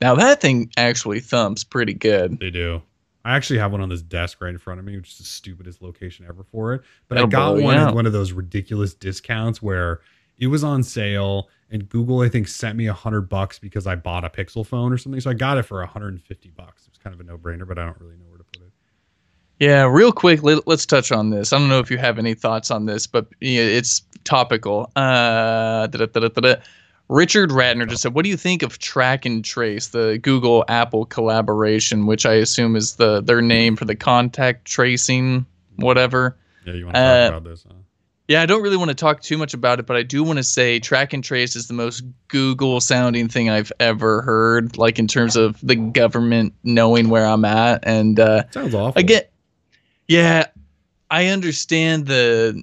Now that thing actually thumps pretty good. They do. I actually have one on this desk right in front of me, which is the stupidest location ever for it. But That'll I got one at one of those ridiculous discounts where it was on sale, and Google I think sent me a hundred bucks because I bought a Pixel phone or something. So I got it for 150 bucks. It was kind of a no brainer, but I don't really know where to put it. Yeah, real quick, let, us touch on this. I don't know if you have any thoughts on this, but it's topical. Uh. Richard Ratner just said, "What do you think of Track and Trace, the Google Apple collaboration, which I assume is the their name for the contact tracing, whatever?" Yeah, you want to Uh, talk about this? Huh? Yeah, I don't really want to talk too much about it, but I do want to say track and trace is the most Google sounding thing I've ever heard, like in terms of the government knowing where I'm at. And uh, Sounds awful. again, yeah, I understand the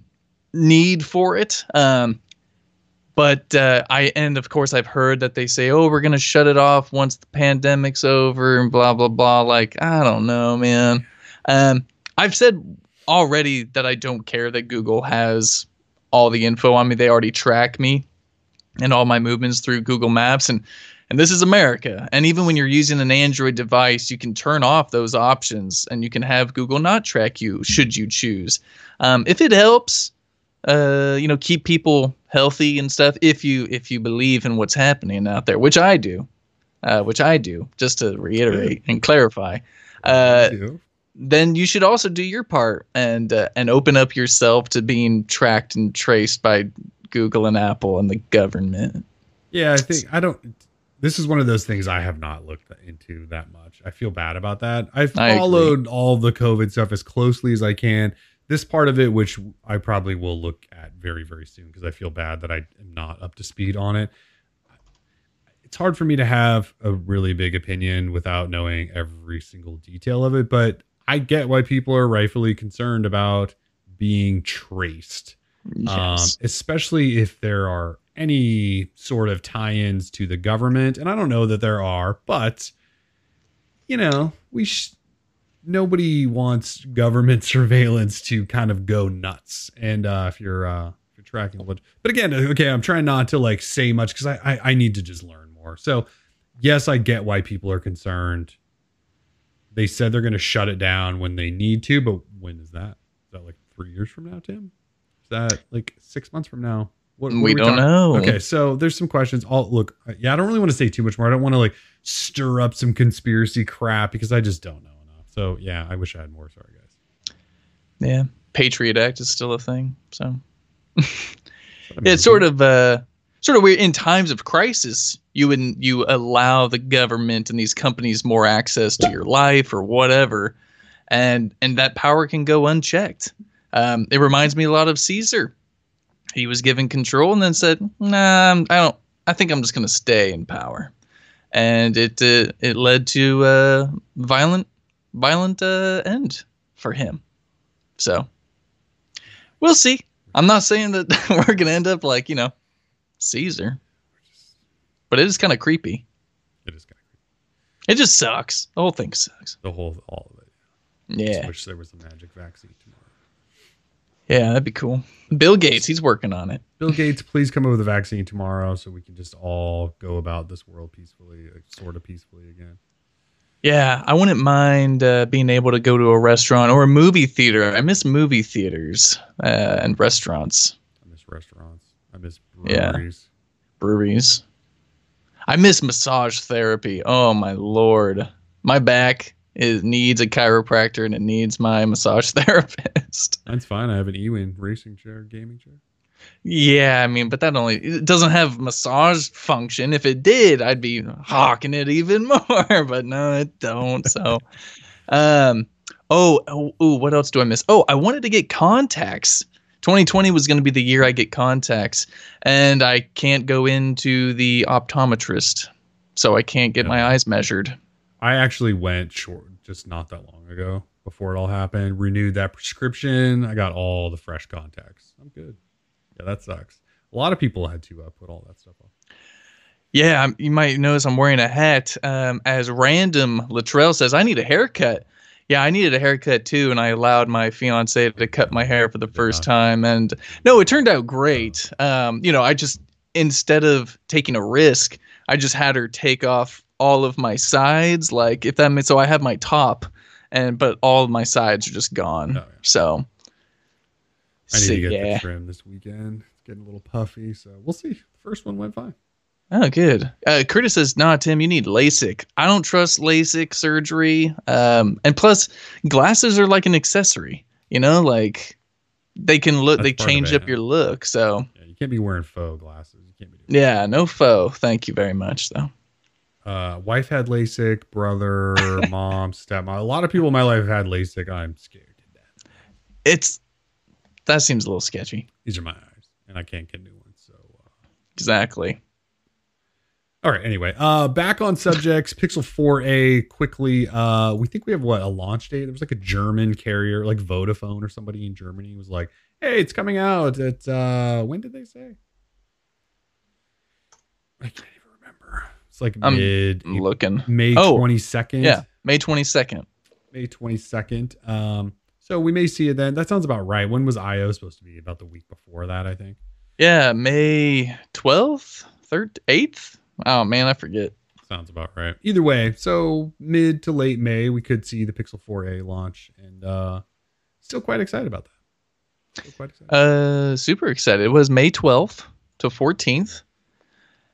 need for it. Um, but uh, I and of course I've heard that they say, "Oh, we're gonna shut it off once the pandemic's over," and blah blah blah. Like I don't know, man. Um, I've said already that I don't care that Google has all the info on me. They already track me and all my movements through Google Maps, and and this is America. And even when you're using an Android device, you can turn off those options, and you can have Google not track you should you choose. Um, if it helps, uh, you know, keep people healthy and stuff. If you if you believe in what's happening out there, which I do, uh, which I do, just to reiterate and clarify, uh, then you should also do your part and uh, and open up yourself to being tracked and traced by Google and Apple and the government. Yeah, I think I don't. This is one of those things I have not looked into that much. I feel bad about that. I've I agree. followed all the COVID stuff as closely as I can. This part of it, which I probably will look at very, very soon, because I feel bad that I am not up to speed on it. It's hard for me to have a really big opinion without knowing every single detail of it, but I get why people are rightfully concerned about being traced um, especially if there are any sort of tie-ins to the government and i don't know that there are but you know we sh- nobody wants government surveillance to kind of go nuts and uh if you're uh if you're tracking what but again okay i'm trying not to like say much because I, I i need to just learn more so yes i get why people are concerned they said they're going to shut it down when they need to but when is that is that like three years from now tim is that like six months from now what, what we are don't talking- know. Okay, so there's some questions. I'll look. Yeah, I don't really want to say too much more. I don't want to like stir up some conspiracy crap because I just don't know. So yeah, I wish I had more. Sorry, guys. Yeah, Patriot Act is still a thing. So But I mean, it's sort of uh sort of weird in times of crisis you would you allow the government and these companies more access to your life or whatever and and that power can go unchecked um, it reminds me a lot of caesar he was given control and then said nah I'm- don't i think i'm just going to stay in power and it uh, it led to a violent violent uh, end for him so we'll see i'm not saying that we're going to end up like you know caesar but it is kind of creepy It is kind of creepy. it just sucks the whole thing sucks the whole all of it. Yeah I wish there was a magic vaccine tomorrow. yeah that'd be cool bill gates he's working on it Bill Gates, please come up with a vaccine tomorrow so we can just all go about this world peacefully, like, sort of peacefully again. Yeah, I wouldn't mind uh, being able to go to a restaurant or a movie theater. I miss movie theaters uh, and restaurants, I miss restaurants. I miss Yeah. breweries. breweries. I miss massage therapy. Oh my lord, my back is needs a chiropractor and it needs my massage therapist. That's fine. I have an E-Win racing chair, gaming chair. Yeah, I mean, but that only it doesn't have massage function. If it did, I'd be hawking it even more. But no, it don't. So, um, oh, oh, ooh, what else do I miss? Oh, I wanted to get contacts. 2020 was going to be the year I get contacts, and I can't go into the optometrist, so I can't get my eyes measured. I actually went short just not that long ago before it all happened. Renewed that prescription. I got all the fresh contacts. I'm good. Yeah, that sucks. A lot of people had to uh, put all that stuff off. Yeah, you might notice I'm wearing a hat. Um, as random Latrell says, I need a haircut. Yeah, I needed a haircut too, and I allowed my fiance to cut my hair for the first time. And no, it turned out great. Um, you know, I just instead of taking a risk, I just had her take off all of my sides, like if that means so I have my top, and but all of my sides are just gone. Oh, yeah. So, I need so, to get yeah. the trim this weekend. It's getting a little puffy, so we'll see. The first one went fine. Oh, good. Uh, Curtis says, "Nah, Tim, you need LASIK. I don't trust LASIK surgery. Um, and plus, glasses are like an accessory. You know, like they can look, That's they change up your look. So, Yeah, you can't be wearing faux glasses. You can't be doing yeah, no faux. Thank you very much, though. Uh, wife had LASIK, brother, mom, stepmom. A lot of people in my life have had LASIK. I'm scared to death. It's that seems a little sketchy. These are my eyes, and I can't get new ones. So, uh, Exactly. all right. Anyway, uh, back on subjects. Pixel 4a quickly. Uh, we think we have what a launch date. There was like a German carrier, like Vodafone or somebody in Germany, was like, "Hey, it's coming out." At uh, when did they say? I can't even remember. It's like I'm mid looking. May Oh, twenty second. Yeah, May twenty second. May 22nd. Um, so we may see it then. That sounds about right. When was IO supposed to be? About the week before that, I think. Yeah, May twelfth, third, eighth. Oh man, I forget. Sounds about right. Either way, so mid to late May, we could see the Pixel 4a launch, and uh, still quite excited about that. Still quite excited. Uh, super excited. It was May twelfth to fourteenth,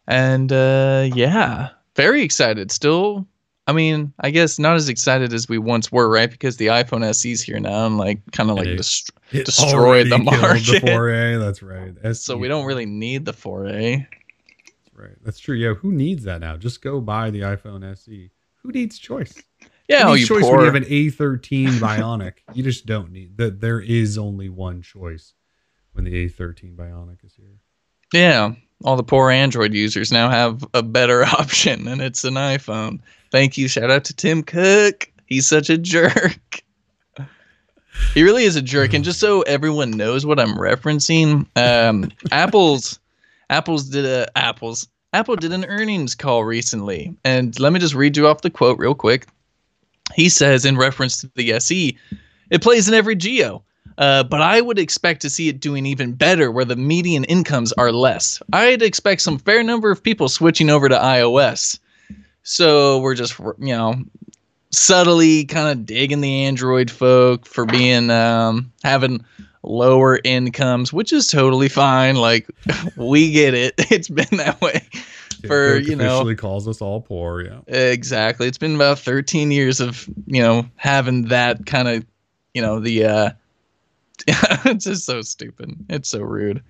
and uh, yeah, very excited. Still, I mean, I guess not as excited as we once were, right? Because the iPhone SE's here now, and like kind of like dest- destroyed the market. The 4a, that's right. so we don't really need the 4A. That's right. That's true. Yeah, who needs that now? Just go buy the iPhone SE. Who needs choice? Yeah, Who needs you choice poor. when you have an A13 Bionic. you just don't need that. There is only one choice when the A13 Bionic is here. Yeah, all the poor Android users now have a better option, and it's an iPhone. Thank you. Shout out to Tim Cook. He's such a jerk. He really is a jerk. And just so everyone knows what I'm referencing, um, Apple's Apple's did a Apple's Apple did an earnings call recently, and let me just read you off the quote real quick. He says in reference to the SE, it plays in every geo. Uh, but I would expect to see it doing even better where the median incomes are less. I'd expect some fair number of people switching over to iOS. So we're just, you know, subtly kind of digging the Android folk for being, um, having lower incomes, which is totally fine. Like, we get it. It's been that way for, you know, officially calls us all poor. Yeah. Exactly. It's been about 13 years of, you know, having that kind of, you know, the uh it's just so stupid. It's so rude.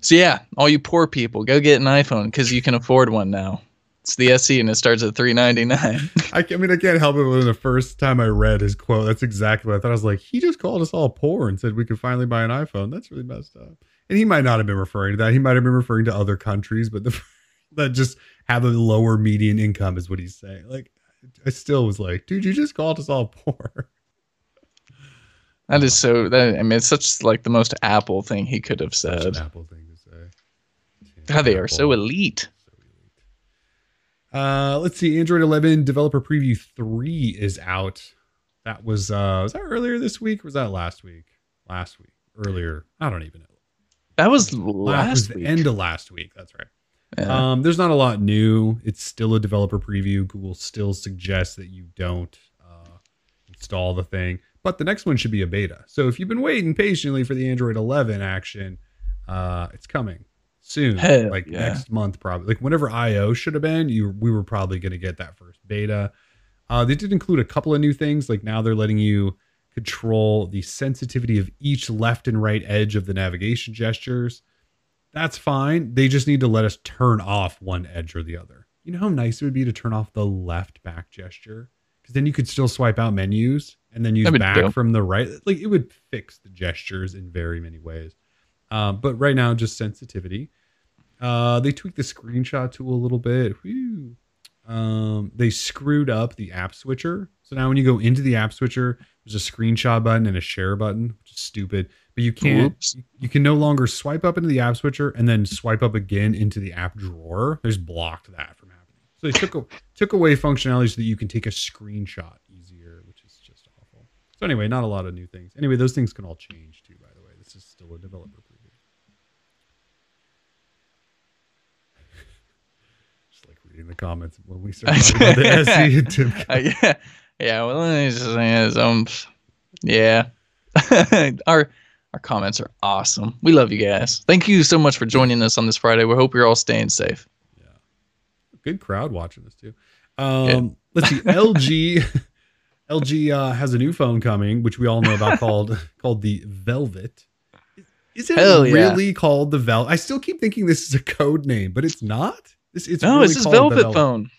So yeah, all you poor people, go get an iPhone cuz you can afford one now. It's the SE and it starts at 399. I, I mean, I can't help it when the first time I read his quote, that's exactly what I thought. I was like, he just called us all poor and said we could finally buy an iPhone. That's really messed up. And he might not have been referring to that. He might have been referring to other countries, but the, that just have a lower median income is what he's saying. Like, I still was like, dude, you just called us all poor. that is so that I mean it's such like the most Apple thing he could have said. Apple thing to say. God, they are Apple. elite. So elite. Uh, let's see. Android 11 developer preview three is out. That was uh, was that earlier this week or was that last week? Last week, earlier. I don't even know. That was Last, was the week. end of last week. That's right. Yeah. Um, there's not a lot new. It's still a developer preview. Google still suggests that you don't uh, install the thing, but the next one should be a beta. So if you've been waiting patiently for the Android 11 action, uh, it's coming soon. Hell like yeah. next month, probably. Like whenever IO should have been, you we were probably going to get that first beta. Uh, they did include a couple of new things. Like now they're letting you control the sensitivity of each left and right edge of the navigation gestures that's fine. They just need to let us turn off one edge or the other. You know how nice it would be to turn off the left back gesture? Because then you could still swipe out menus and then use back dope. from the right. Like it would fix the gestures in very many ways. Um, but right now, just sensitivity. Uh, they tweaked the screenshot tool a little bit. Whew. Um, they screwed up the app switcher. So now when you go into the app switcher, there's a screenshot button and a share button, which is stupid. But you can't. Whoops. You, can no longer swipe up into the app switcher and then swipe up again into the app drawer. There's blocked that from happening. So they took a, took away functionality so that you can take a screenshot easier, which is just awful. So anyway, not a lot of new things. Anyway, those things can all change too. By the way, this is still a developer preview. Just like reading the comments when we start talking about the SE and Tim. Uh, yeah, yeah. Well, it's just, it's, um, yeah. our our comments are awesome. We love you guys. Thank you so much for joining us on this Friday. We hope you're all staying safe. Yeah, good crowd watching this too. Um, let's see. LG, LG uh, has a new phone coming, which we all know about called called the Velvet. Is it Hell yeah. really called the Velvet? I still keep thinking this is a code name, but it's not. This it's no, really it's his called Velvet phone.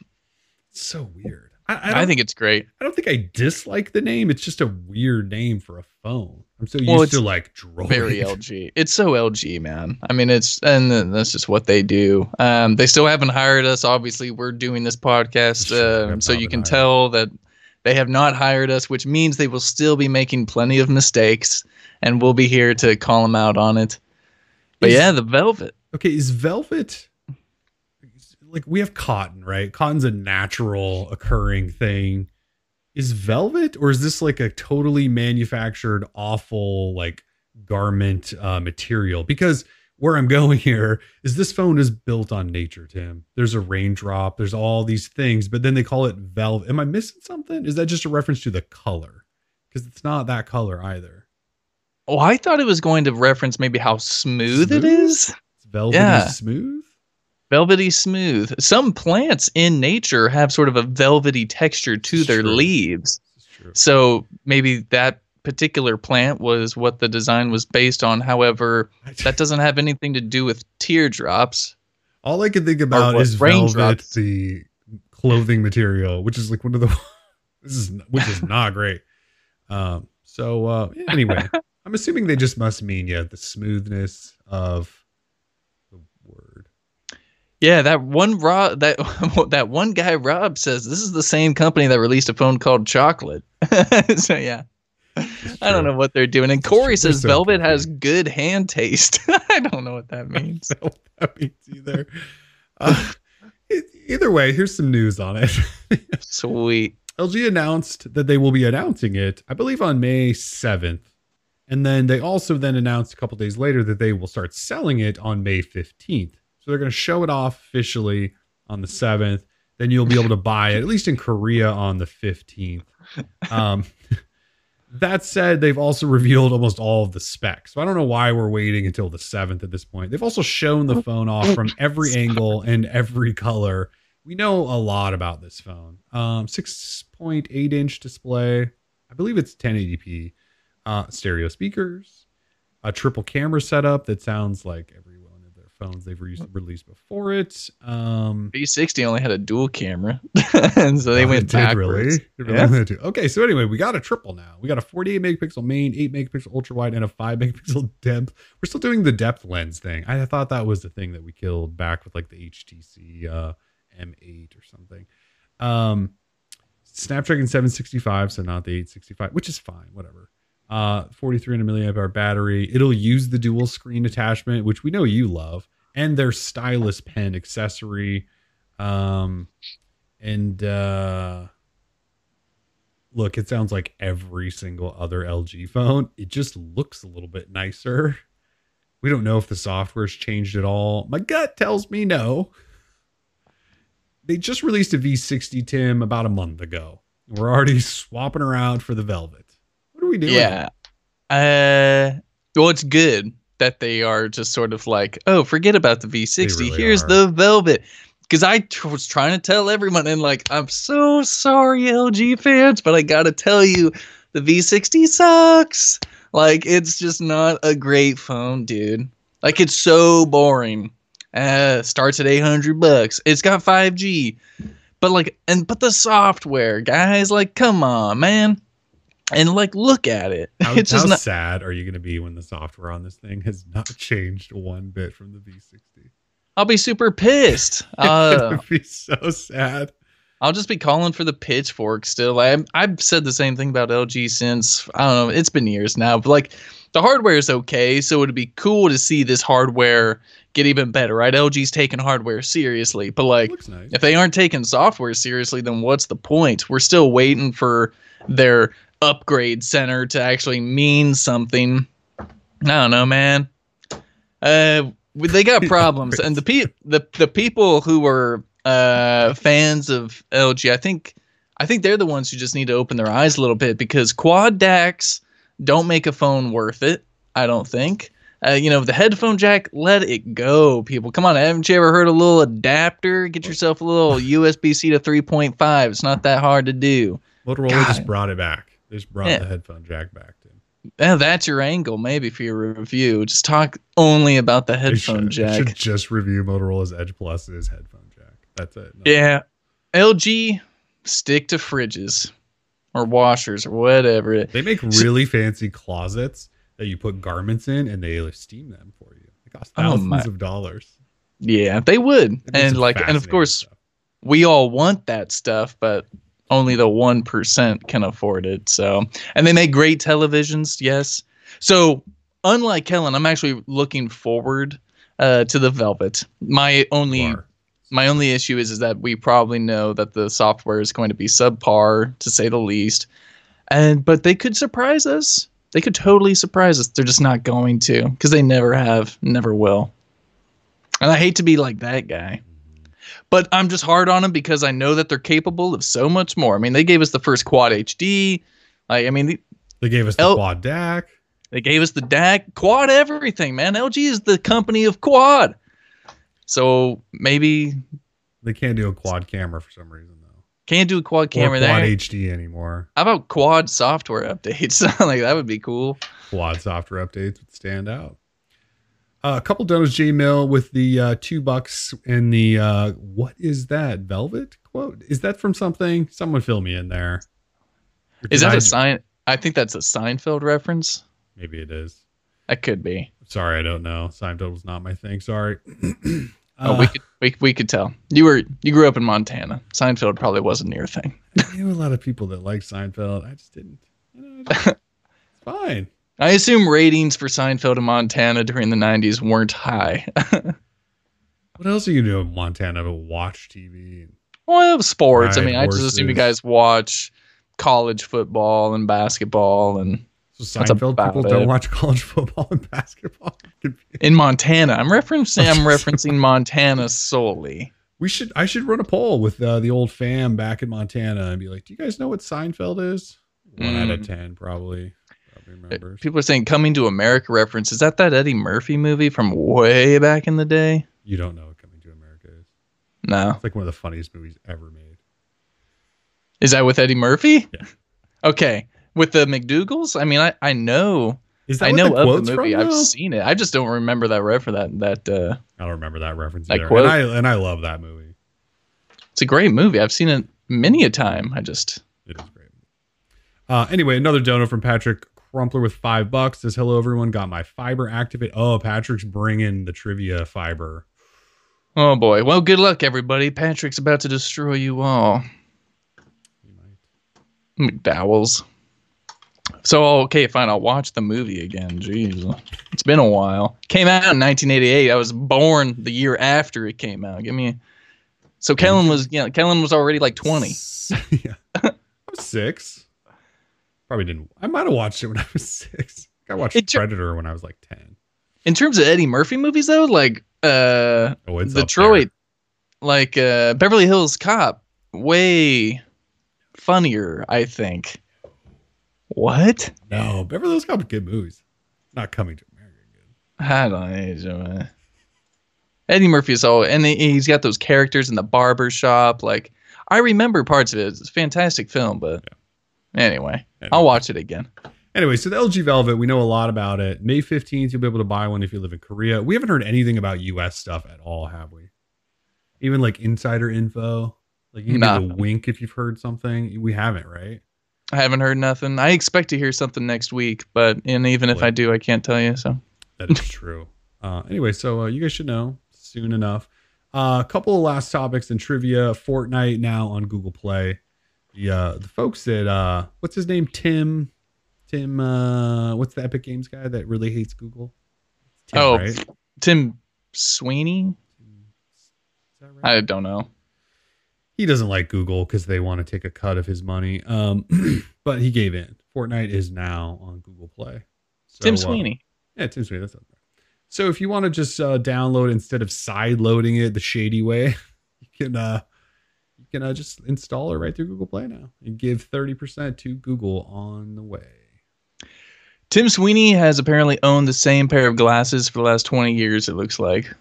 It's so weird. I, I, I, think it's great. I don't think I dislike the name. It's just a weird name for a phone. I'm so used Well, to like Droid. Very LG. It's so LG, man. I mean, it's and that's just what they do. Um, they still haven't hired us. Obviously, we're doing this podcast, Sure, um, so you can tell that they have not hired us, which means they will still be making plenty of mistakes, and we'll be here to call them out on it. But Is- yeah, the Velvet. Okay, is velvet like we have cotton, right? Cotton's a natural occurring thing. Is velvet or is this like a totally manufactured awful like garment uh material? Because where I'm going here is this phone is built on nature, Tim. There's a raindrop, there's all these things, but then they call it velvet. Am I missing something? Is that just a reference to the color? Because it's not that color either. Oh, I thought it was going to reference maybe how smooth, it Smooth? is. It's velvety Yeah. smooth. Velvety smooth. Some plants in nature have sort of a velvety texture to It's their true. leaves. This is true. So maybe that particular plant was what the design was based on. However, that doesn't have anything to do with teardrops. All I can think about is velvet, the clothing material, which is like one of the this is which is not great. Um, so uh, anyway, I'm assuming they just must mean yeah the smoothness of. Yeah, that one Rob that that one guy Rob says this is the same company that released a phone called Chocolate. so yeah. I don't know what they're doing. And Corey says so Velvet goofy. has good hand taste. I don't know what that means. what that means either. Uh, e- either way, here's some news on it. Sweet. LG announced that they will be announcing it, I believe, on May 7th. And then they also then announced a couple days later that they will start selling it on May 15th. So they're going to show it off officially on the 7th. Then you'll be able to buy it, at least in Korea, on the 15th. Um, that said, they've also revealed almost all of the specs. So I don't know why we're waiting until the 7th at this point. They've also shown the phone off from every angle and every color. We know a lot about this phone. Um, 6.8 inch display. I believe it's 1080p. Uh, stereo speakers. A triple camera setup that sounds like every one of their phones they've re- released before it. Um, V60 only had a dual camera, and so they Oh, went backwards. Really? Yeah. Okay, so anyway, we got a triple now. We got a 48 megapixel main, 8 megapixel ultra wide, and a 5 megapixel depth. We're still doing the depth lens thing. I thought that was the thing that we killed back with like the HTC uh, M8 or something. Um, Snapdragon 765, so not the 865, which is fine, whatever. Uh, 4300 milliamp hour battery. It'll use the dual screen attachment, which we know you love, and their stylus pen accessory. Um, and uh, look, it sounds like every single other LG phone. It just looks a little bit nicer. We don't know if the software's changed at all. My gut tells me no. They just released a V60 Tim about a month ago. We're already swapping around for the Velvet. We doing? Yeah. Uh, well, it's good that they are just sort of like, oh, forget about the V60. Really Here's are. the Velvet. Because I t- was trying to tell everyone, and like, I'm so sorry, LG fans, but I gotta tell you, the V60 sucks. Like, it's just not a great phone, dude. Like, it's so boring. Uh, starts at 800 bucks. It's got 5G, but like, and but the software, guys, like, come on, man. And like, look at it. How, it's just how not. sad are you going to be when the software on this thing has not changed one bit from the V60? I'll be super pissed. Uh, It'd be so sad. I'll just be calling for the pitchfork still. I, I've said the same thing about LG since, I don't know, it's been years now. But like, the hardware is okay. So it'd be cool to see this hardware get even better, right? LG's taking hardware seriously. But like, nice. if they aren't taking software seriously, then what's the point? We're still waiting for their upgrade center to actually mean something. I don't know, man. Uh, they got problems, and the pe- the the people who were uh fans of LG, I think, I think they're the ones who just need to open their eyes a little bit because quad DACs don't make a phone worth it. I don't think. Uh, you know, the headphone jack, let it go, people. Come on, haven't you ever heard a little adapter? Get yourself a little USB C to 3.5. It's not that hard to do. Motorola God. just brought it back. They just brought Yeah. the headphone jack back to him. Yeah, that's your angle, maybe for your review. Just talk only about the headphone should, jack. should just review Motorola's Edge Plus's headphone jack. That's it. No. Yeah, LG. stick to fridges or washers or whatever. They make really fancy closets that you put garments in, and they steam them for you. They cost Oh, thousands my- of dollars. Yeah, they would. Make And like and of course stuff. we all want that stuff, but only the 1% can afford it. So, and they make great televisions, yes. So, unlike Kellen, I'm actually looking forward uh, to the Velvet. My only Bar. my only issue is is that we probably know that the software is going to be subpar to say the least. And but they could surprise us. They could totally surprise us. They're just not going to because they never have, never will. And I hate to be like that guy. But I'm just hard on them because I know that they're capable of so much more. I mean, they gave us the first quad HD. Like, I mean, the- They gave us the El- quad DAC. they gave us the DAC, quad everything, man. LG is the company of quad. So maybe They can't do a quad camera for some reason though. can't do a quad camera or quad there. HD anymore. How about quad software updates? like that would be cool. Quad software updates would stand out. Uh, a couple donuts, J Mill with the uh, two bucks and the uh, what is that velvet quote? Is that from something? Someone fill me in there. Is that I a sign? I think that's a Seinfeld reference. Maybe it is. That could be. Sorry, I don't know. Seinfeld was not my thing. Sorry. Oh, we could we, we could tell. You were you grew up in Montana. Seinfeld probably wasn't your thing. I knew a lot of people that like Seinfeld. I just didn't. You know, I just- it's fine. I assume ratings for Seinfeld in Montana during the '90s weren't high. What else are you doing in Montana to watch TV? well, it sports. I mean, I just assume you guys watch college football and basketball and So Seinfeld people don't watch college football and basketball. in Montana. I'm referencing I'm referencing Montana solely. We should. I should run a poll with uh, the old fam back in Montana and be like, "Do you guys know what Seinfeld is?" One out of Mm. ten, probably. Remembers. People are saying "Coming to America" reference. Is that that Eddie Murphy movie from way back in the day? You don't know what Coming to America is. No. It's like one of the funniest movies ever made. Is that with Eddie Murphy? Yeah. Okay. With the McDougal's? I mean, I, I know Is that I know the of the movie. from? I've seen it. I just don't remember that refer that that uh I don't remember that reference That either. quote? And I and I love that movie. it's a great movie. I've seen it many a time. I just It is great. Uh, anyway, another dono from Patrick Crumpler with five bucks says, "Hello everyone, got my fiber activate." Oh, Patrick's bringing the trivia fiber. Oh boy. Well, good luck everybody. Patrick's about to destroy you all. You might. McDowell's. So okay, fine. I'll watch the movie again. Jeez, it's been a while. Came out in 1988. I was born the year after it came out. Give me. So Kellen was, yeah, Kellen was already like 20. yeah, I was six. Probably didn't. I might have watched it when I was six. I watched ju- Predator when I was like ten. In terms of Eddie Murphy movies, though, like uh, Oh, Detroit, like uh, Beverly Hills Cop, way funnier. I think. What? No, Beverly Hills Cop good movies. Not coming to America. Good. I don't know. uh, Eddie Murphy's all, and he- he's got those characters in the barber shop. Like, I remember parts of it. It's a fantastic film, but anyway, I'll watch it again. Anyway, so the LG Velvet, we know a lot about it. May 15th, you'll be able to buy one if you live in Korea. We haven't heard anything about US stuff at all, have we? Even like insider info. Like you can give a wink if you've heard something. We haven't, right? I haven't heard nothing. I expect to hear something next week, but and even if I do, I can't tell you. So That is true. Uh, anyway, so uh, you guys should know soon enough. Uh, a couple of last topics in trivia. Fortnite now on Google Play. The uh, the folks at uh, what's his name? Tim. Tim. Uh, what's the Epic Games guy that really hates Google? Tim, Oh, right? Tim Sweeney, Is that right? I don't know. he doesn't like Google because they want to take a cut of his money. Um, but he gave in. Fortnite is now on Google Play. So, Tim uh, Sweeney. yeah, Tim Sweeney. That's not right. So if you want to just uh, download instead of side loading it the shady way, you can uh, can uh, just install it right through Google Play now and give thirty percent to Google on the way. Tim Sweeney has apparently owned the same pair of glasses for the last 20 years, it looks like.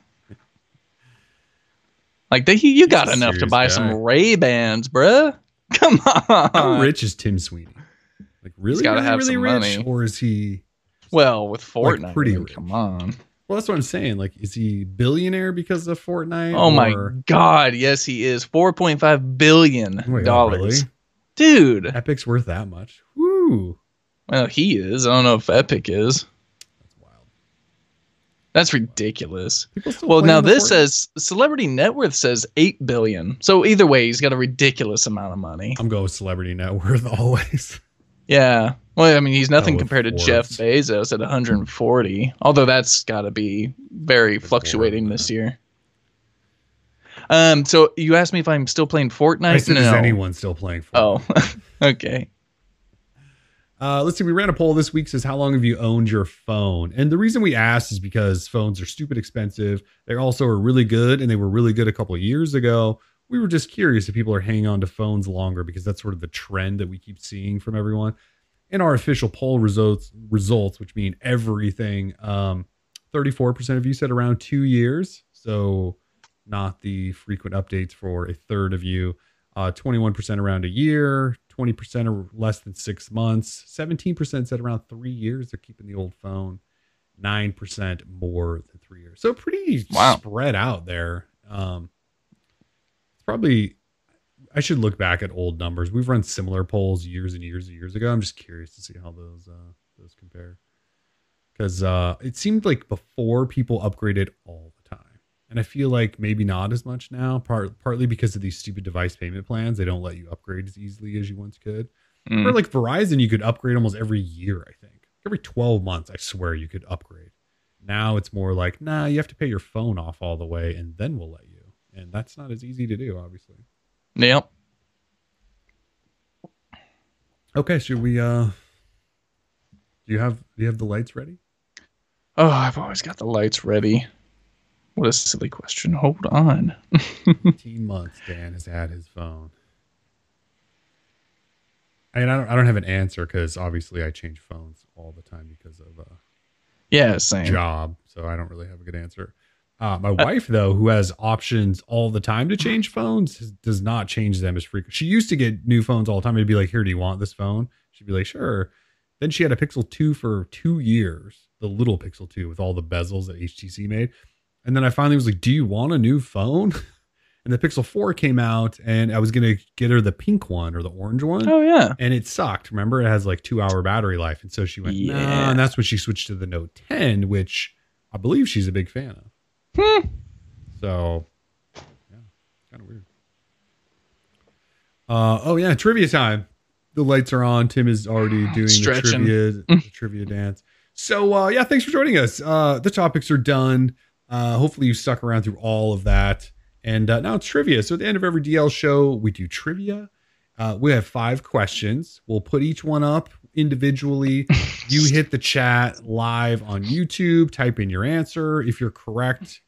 Like, they, you got a enough to buy guy. some Ray Bans, bruh. Come on. How rich is Tim Sweeney? Like really, gotta really, have really some rich, money. or is he? Well, with Like, Fortnite, pretty I mean, rich. come on. Well, that's what I'm saying. Like, is he billionaire because of Fortnite? Oh my god, yes he is. 4.5 billion Oh dollars. really? Dude. Epic's worth that much? Woo! Well, he is. I don't know if Epic is. That's wild. That's ridiculous. Well, now this Fortnite? says celebrity net worth says 8 billion. So either way, he's got a ridiculous amount of money. I'm going with celebrity net worth always. Yeah. Well, I mean, he's nothing with compared to Jeff Bezos at 140. Although that's got to be very fluctuating this year. Um. So you asked me if I'm still playing Fortnite. I said, no. is anyone still playing Fortnite? Oh. okay. Uh, let's see. We ran a poll this week. Says how long have you owned your phone? And the reason we asked is because phones are stupid expensive. They also are really good, and they were really good a couple of years ago. We were just curious if people are hanging on to phones longer because that's sort of the trend that we keep seeing from everyone. In our official poll results, results, which mean everything, um, 34% of you said around two years. So not the frequent updates for a third of you. Uh, 21% around a year, 20% or less than six months, 17% said around three years they're keeping the old phone, 9% more than three years. So pretty Wow. spread out there. Um, it's probably, I should look back at old numbers. We've run similar polls years and years and years ago. I'm just curious to see how those uh, those compare. Because uh, it seemed like before people upgraded all the time. And I feel like maybe not as much now, part, partly because of these stupid device payment plans. They don't let you upgrade as easily as you once could. Mm. Or like Verizon, you could upgrade almost every year, I think. Every 12 months, I swear you could upgrade. Now it's more like, nah, you have to pay your phone off all the way and then we'll let you. And that's not as easy to do, obviously. Yep. Okay, should we uh do you have do you have the lights ready? Oh, I've always got the lights ready. What a silly question. Hold on. 18 months Dan has had his phone. I mean, I don't I don't have an answer because obviously I change phones all the time because of uh Yeah, same. job, so I don't really have a good answer. Uh, my wife, though, who has options all the time to change phones, does not change them as frequent. She used to get new phones all the time. I'd be like, "Here, do you want this phone?" She'd be like, "Sure." Then she had a Pixel Two for two years, the little Pixel Two with all the bezels that HTC made. And then I finally was like, "Do you want a new phone?" And the Pixel Four came out, and I was gonna get her the pink one or the orange one Oh yeah. and it sucked. Remember, it has like two hour battery life, and so she went, yeah. Yeah. and that's when she switched to the Note 10, which I believe she's a big fan of. Hmm. So, yeah, kind of weird. Uh, oh yeah, trivia time. The lights are on. Tim is already doing the trivia, the trivia dance. So uh, yeah, thanks for joining us. Uh, the topics are done. Uh, hopefully you stuck around through all of that. And uh, now it's trivia. So at the end of every DL show, we do trivia. Uh, we have five questions. We'll put each one up individually. you hit the chat live on YouTube, type in your answer. If you're correct,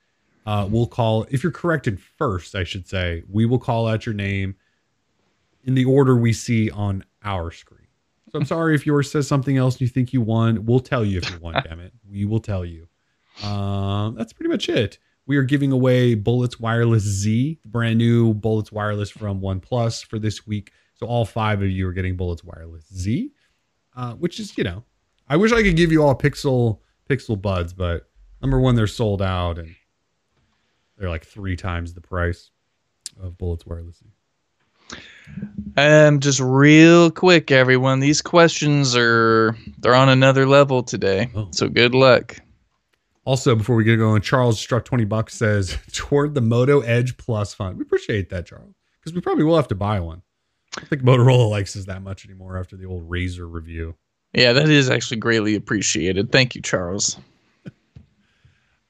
uh, we'll call. If you're corrected first, I should say, we will call out your name in the order we see on our screen. So I'm sorry if yours says something else you think you won. We'll tell you if you won, damn it. We will tell you. Um, that's pretty much it. We are giving away Bullets Wireless Z, brand new Bullets Wireless from OnePlus for this week. So all five of you are getting Bullets Wireless Z, uh, which is, you know, I wish I could give you all Pixel Pixel Buds, but number one, they're sold out and they're like three times the price of Bullets Wireless. Um, just real quick, everyone. These questions are they're on another level today. Oh. So good luck. Also, before we get going, Charles struck 20 bucks says toward the Moto Edge Plus fund. We appreciate that, Charles, because we probably will have to buy one. I don't think Motorola likes us that much anymore after the old Razr review. Yeah, that is actually greatly appreciated. Thank you, Charles.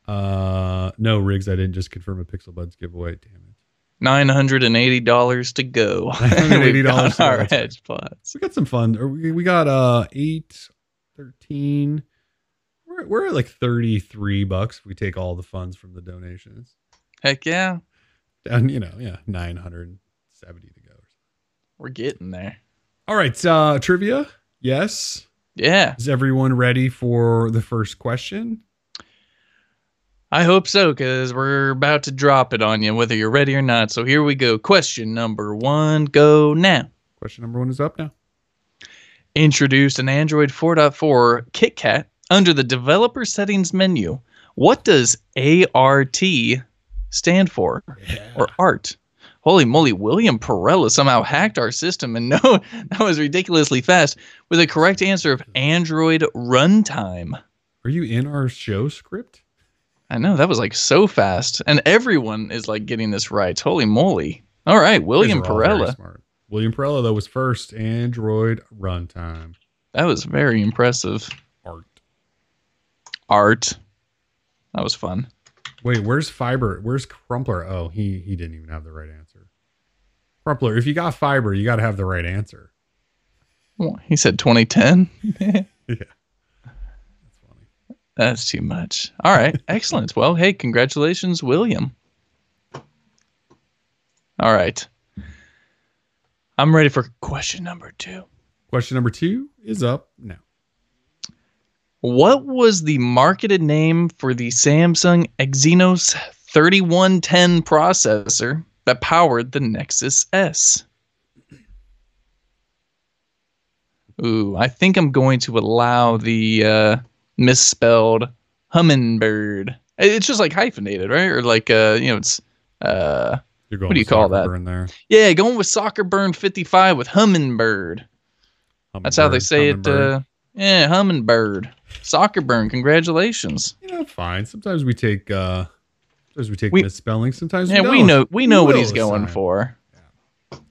Uh, no, Riggs, I didn't just confirm a Pixel Buds giveaway. Damn it. Nine hundred and eighty dollars to go. $980 We've got to go, our Edge Plus. We got some fun. We, we got uh 8, 13. We're, we're at like 33 bucks if we take all the funds from the donations. Heck yeah, And, you know, yeah, 970 to go. We're getting there. All right, uh, trivia. Yes. Yeah, Is everyone ready for the first question? I hope so, because we're about to drop it on you, whether you're ready or not. So here we go. Question number one, go now. Question number one is up now. Introduced an Android 4.4 KitKat under the developer settings menu. What does ART stand for? Or ART? Holy moly, William Perella somehow hacked our system and no, that was ridiculously fast with a correct answer of Android runtime. Are you in our show script? I know that was like so fast, and everyone is like getting this right. Holy moly! All right, William These are all Perella. William Perella though was first. Android runtime That was very impressive. art. Art. That was fun. Wait, where's Fiber? Where's Crumpler? Oh, he he didn't even have the right answer. Crumpler, if you got Fiber, you got to have the right answer. Well, He said 2010. Yeah, that's funny. That's too much. All right, excellent. Well, hey, congratulations, William. All right. I'm ready for question number two. Question number two is up now. What was the marketed name for the Samsung Exynos 3110 processor that powered the Nexus S? Ooh, I think I'm going to allow the uh, misspelled hummingbird. It's just like hyphenated, right? Or like uh, you know, it's uh, What do you call that? Burn there. yeah, going with Soccer Burn 55 with hummingbird. That's how they say it. Uh, yeah, hummingbird. Soccer burn. Congratulations. you know, fine. Sometimes we take uh sometimes we take We- misspelling. Sometimes Yeah, we, we know we know what he's going assign. for.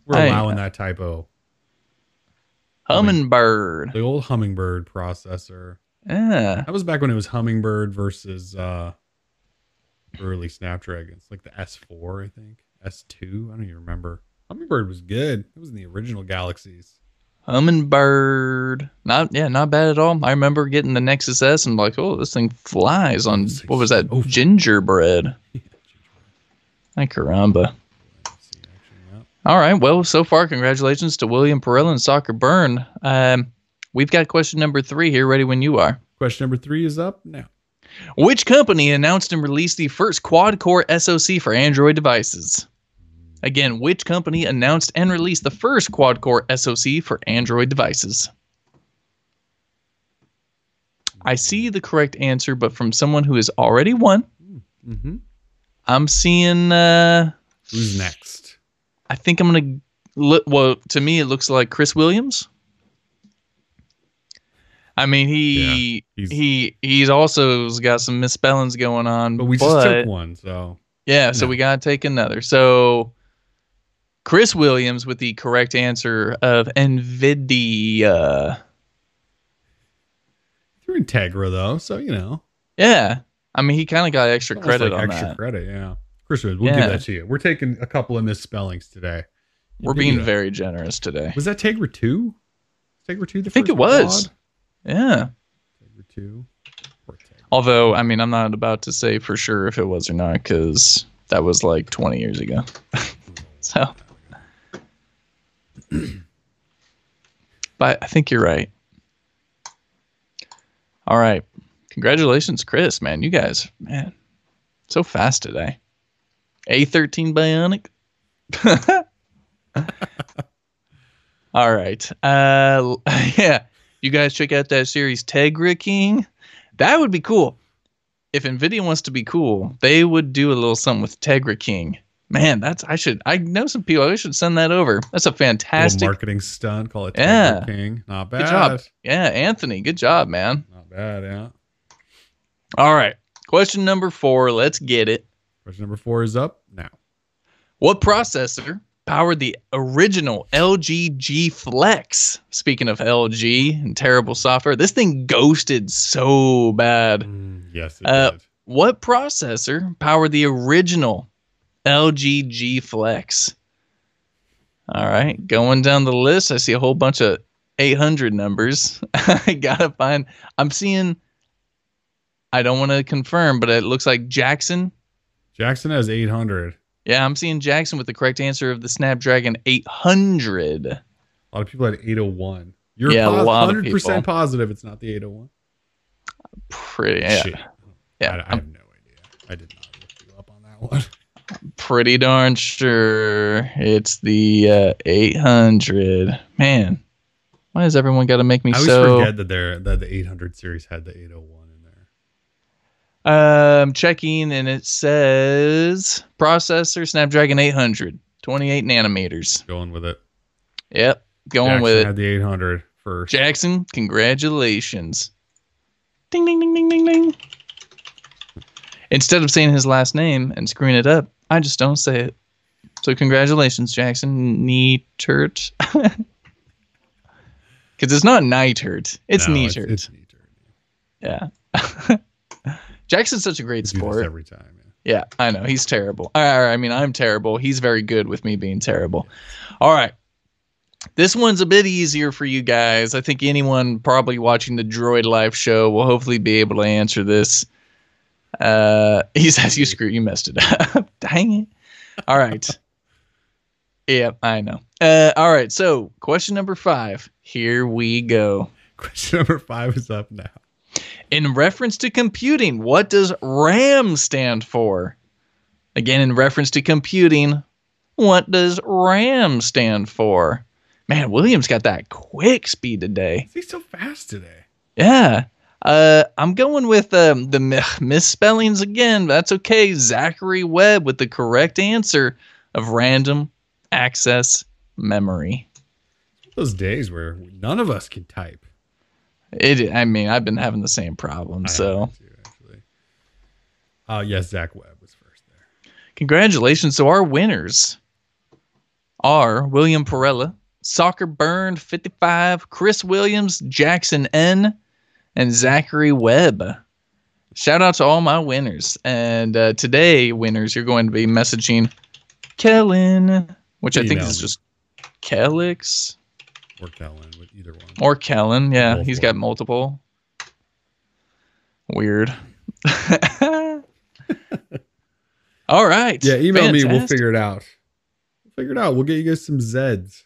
We're I- allowing that typo. Hummingbird. The old hummingbird processor. Yeah. That was back when it was hummingbird versus uh early Snapdragons, like the S4, I think. S2, I don't even remember. Hummingbird was good. It was in the original Galaxies. Hummingbird. Not yeah, not bad at all. I remember getting the Nexus S and like, oh, this thing flies on what was that? so- Gingerbread. Ay caramba. Let's see, actually, yeah. All right. Well, so far, congratulations to William Perella and Soccer Burn. Um, we've got question number three here, ready when you are. Question number three is up now. Which company announced and released the first quad core SoC for Android devices? Again, which company announced and released the first quad core SoC for Android devices? I see the correct answer, but from someone who has already won, Mm-hmm. I'm seeing. Uh, Who's next? I think I'm gonna. Look, well, to me, it looks like Chris Williams. I mean, he He's, he he's also got some misspellings going on, but we just took one, so Yeah, so No. we gotta take another. So Chris Williams with the correct answer of Nvidia. through Integra though, so you know. Yeah, I mean he kind of got extra almost credit like on extra that. credit, yeah. Chris, Williams, we'll Yeah. give that to you. We're taking a couple of misspellings today. You We're being that. very generous today. Was that Tegra two? Tegra two. The I think it was. quad? Yeah. Tegra two. Although I mean I'm not about to say for sure if it was or not because that was like 20 years ago. so, but I think you're right. All right. Congratulations, Chris, man. You guys, man, so fast today. A13 Bionic. All right. Uh yeah. You guys check out that series Tegra King. That would be cool. If Nvidia wants to be cool, they would do a little something with Tegra King. Man, that's I should I know some people. I should send that over. That's a fantastic. marketing stunt. Call it Tegra Yeah. King. Not bad. Good job. Yeah, Anthony, good job, man. Not bad. Yeah. All right. Question number 4, let's get it. Question number four is up now. What processor powered the original LG G Flex? Speaking of LG and terrible software, this thing ghosted so bad. Mm, yes, it Uh, did. What processor powered the original LG G Flex? All right, going down the list, I see a whole bunch of 800 numbers. I gotta find. I'm seeing. I don't want to confirm, but it looks like Jackson. Jackson has 800. Yeah, I'm seeing Jackson with the correct answer of the Snapdragon 800. A lot of people had 801. You're Yeah, a pos- lot 100% people. positive it's not the 801. Pretty, yeah, Shit. yeah. I, I have no idea. I did not look you up on that one. pretty darn sure it's the uh, 800. Man, why does everyone got to make me I always so? forget that there that the 800 series had the 801 in there. Um, checking and it says processor Snapdragon 800, 28 nanometers. Going with it. Yep, going Jackson with it. Had the 800 first. Jackson, congratulations. Ding ding ding ding ding ding. Instead of saying his last name and screwing it up, I just don't say it. So congratulations, Jackson. Neatert. Because it's not Neitert. It's No, Neatert. It's, it's neater. yeah. Jackson's such a great sport. every time. Yeah. Yeah, I know. He's terrible. I mean, I'm terrible. He's very good with me being terrible. All right. This one's a bit easier for you guys. I think anyone probably watching the Droid Life show will hopefully be able to answer this. Uh, he says you screw you messed it up. Dang it. All right. yeah, I know. Uh, all right. So, question number five. Here we go. Question number five is up now. In reference to computing, what does RAM stand for? Again, in reference to computing, what does RAM stand for? Man, William's got that quick speed today. He's so fast today. Yeah. Uh, I'm going with um, the mi- misspellings again. That's okay. Zachary Webb with the correct answer of random access memory. Those days where none of us can type. It. I mean, I've been having the same problem. I So. have to, actually. Uh, yes, Zach Webb was first there. Congratulations. So our winners are William Perella, Soccer Burned 55, Chris Williams, Jackson N, and Zachary Webb. Shout out to all my winners. And uh, today, winners, you're going to be messaging Kellen, which I think is me. just Kellex Or Kellen with either one. or Kellen. Yeah, Both he's got multiple. Weird. all right. Yeah, email me. We'll figure it out. We'll figure it out. We'll get you guys some Zeds.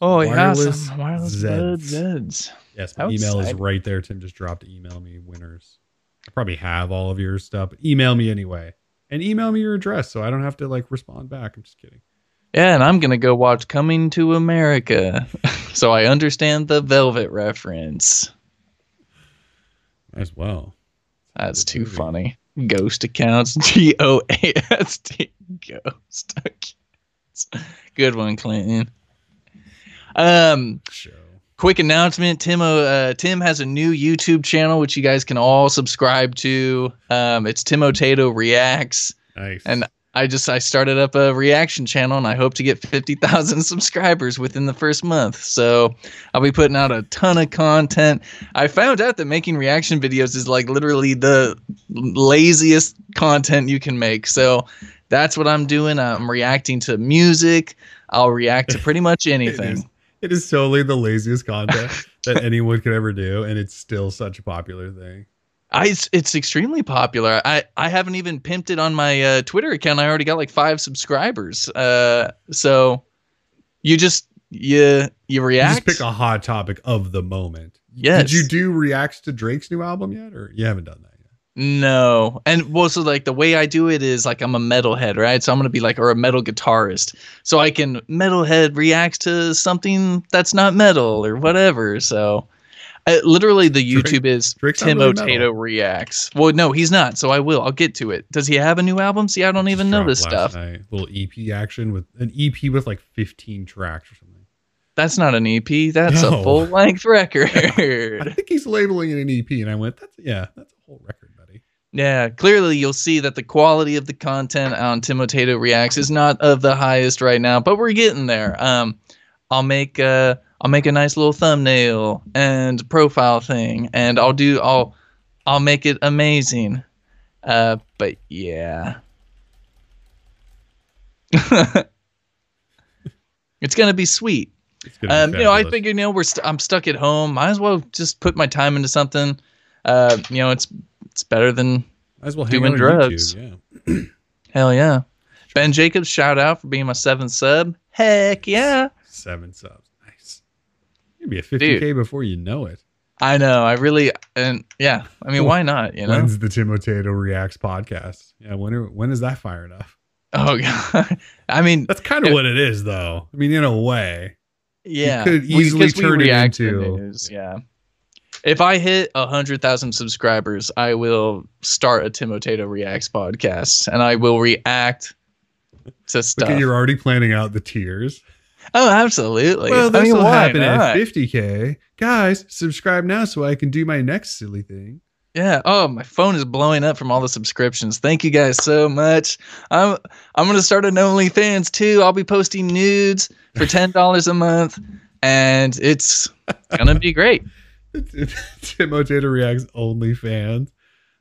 Oh yeah, Wireless some wireless Zeds. Zeds. Yes, my email is right there. Tim just dropped email me winners. I probably have all of your stuff, email me anyway. And email me your address so I don't have to like respond back. I'm just kidding. Yeah, and I'm gonna go watch Coming to America, so I understand the Velvet reference. As well. That's too movie. funny. Ghost accounts. G O A S T. Ghost accounts. Good one, Clinton. Um, Show. quick announcement tim uh, tim has a new youtube channel which you guys can all subscribe to. Um, it's timotato reacts. Nice. and i just i started up a reaction channel and i hope to get 50000 subscribers within the first month. So i'll be putting out a ton of content. I found out that making reaction videos is like literally the laziest content you can make. So that's what i'm doing. I'm reacting to music. I'll react to pretty much anything. It is totally the laziest content that anyone could ever do, and it's still such a popular thing. I it's, it's extremely popular. I I haven't even pimped it on my uh, Twitter account. I already got like five subscribers. Uh, so you just you you You react. just pick a hot topic of the moment. Yes. Did you do reacts to Drake's new album yet, or you haven't done that? No, and well, so like the way I do it is like I'm a metalhead, right? So I'm gonna be like, or a metal guitarist, so I can metalhead reacts to something that's not metal or whatever. So, uh, literally, the Drake- YouTube is Drake's Tim really Otato reacts. Well, no, he's not. So I will. I'll get to it. Does he have a new album? See, I don't even know this stuff. night. Little EP action with an EP with like 15 tracks or something. That's not an EP. That's No. a full length record. I think he's labeling it an EP, and I went, "That's yeah, that's a whole record, buddy." Yeah, clearly you'll see that the quality of the content on Timotato Reacts is not of the highest right now, but we're getting there. Um, I'll make uh, I'll make a nice little thumbnail and profile thing, and I'll do I'll I'll make it amazing. Uh, but yeah. it's gonna be sweet. Gonna be Um, you know, I figured, you know, we're st- I'm stuck at home. Might as well just put my time into something. Uh, you know, it's it's better than as well doing drugs. YouTube, Yeah, hell yeah. Ben Jacobs, shout out for being my seventh sub. Heck yeah. seven subs, nice. You'll be a 50k before you know it. I know. I really and yeah. I mean, why not? You know. When's the Timotato Reacts podcast? Yeah, when are, when is that fired up? Oh god. I mean, That's kind of what it is, though. I mean, in a way. yeah. could we- easily we turn it react to into- news. Yeah. If I hit a hundred thousand subscribers, I will start a Timotato Reacts podcast, and I will react to stuff. Look at you're already planning out the tiers. oh, absolutely. Well, I this mean, will happen not? at 50k. Guys, subscribe now so I can do my next silly thing. Yeah. Oh, my phone is blowing up from all the subscriptions. Thank you guys so much. I'm I'm gonna start an OnlyFans too. I'll be posting nudes for ten dollars a month, and it's gonna be great. Timotato reacts OnlyFans.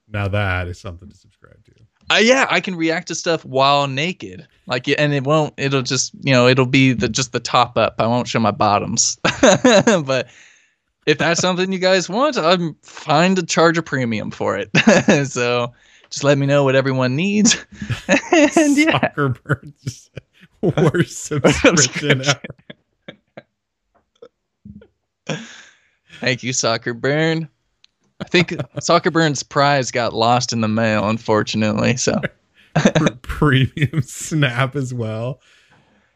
Now that is something to subscribe to. Uh, yeah, I can react to stuff while naked. Like, and it won't. It'll just you know, it'll be the just the top up. I won't show my bottoms. but if that's something you guys want, I'm fine to charge a premium for it. so just let me know what everyone needs. and yeah. Soccer Birds worst subscription ever. Thank you, Soccer Burn. I think Soccer Burn's prize got lost in the mail, unfortunately. So Premium Snap as well.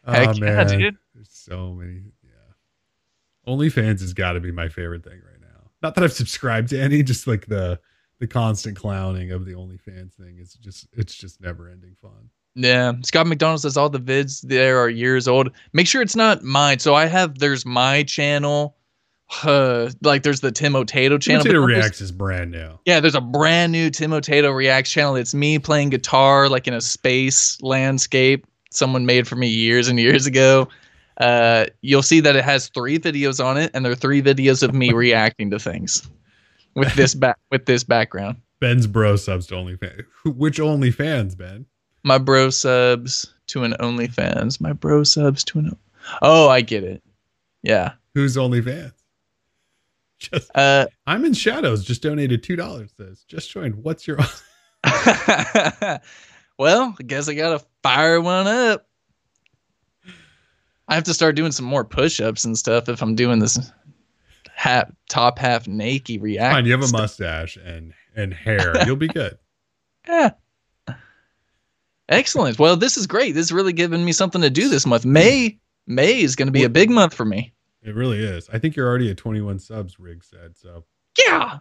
Oh Heck yeah, man, dude. there's so many. Yeah, OnlyFans has got to be my favorite thing right now. Not that I've subscribed to any, just like the the constant clowning of the OnlyFans thing is just it's just never ending fun. yeah, Scott McDonald says all the vids there are years old. Make sure it's not mine. So I have there's my channel, uh, like there's the Tim Otato channel. then Reacts is brand new. Yeah, there's a brand new Tim Otato Reacts channel. It's me playing guitar like in a space landscape someone made for me years and years ago. Uh, you'll see that it has three videos on it, and there are three videos of me reacting to things with this back with this background. Ben's bro subs to OnlyFans. Which OnlyFans, Ben? My bro subs to an OnlyFans. My bro subs to an. Oh, I get it. Yeah. Who's OnlyFans? Just Uh, I'm in shadows. Just donated two dollars. Says just joined. What's your well, I guess I gotta fire one up. I have to start doing some more push-ups and stuff if I'm doing this half top half naked react. fine? You have a stuff. mustache and and hair. You'll be good. Yeah. Excellent. Well, this is great. This is really giving me something to do this month. May May is going to be a big month for me. It really is. I think you're already at 21 subs. Rig said so. Yeah.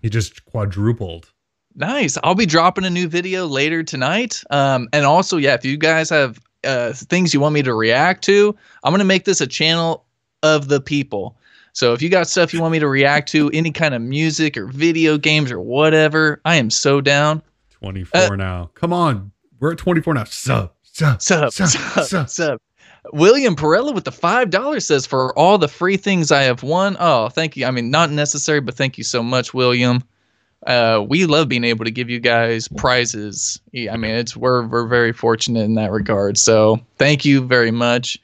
He just quadrupled. Nice. I'll be dropping a new video later tonight. Um, and also, yeah, if you guys have uh, things you want me to react to, I'm gonna make this a channel of the people. So if you got stuff you want me to react to, any kind of music or video games or whatever, I am so down. 24 Uh, now. Come on. We're at 24 now. Sub, sub, Sub, sub, sub, sub. sub. William Perella with the five dollars says for all the free things I have won. Oh, thank you. I mean, not necessary, but thank you so much, William. Uh, we love being able to give you guys prizes. Yeah, I mean, it's we're we're very fortunate in that regard. So thank you very much,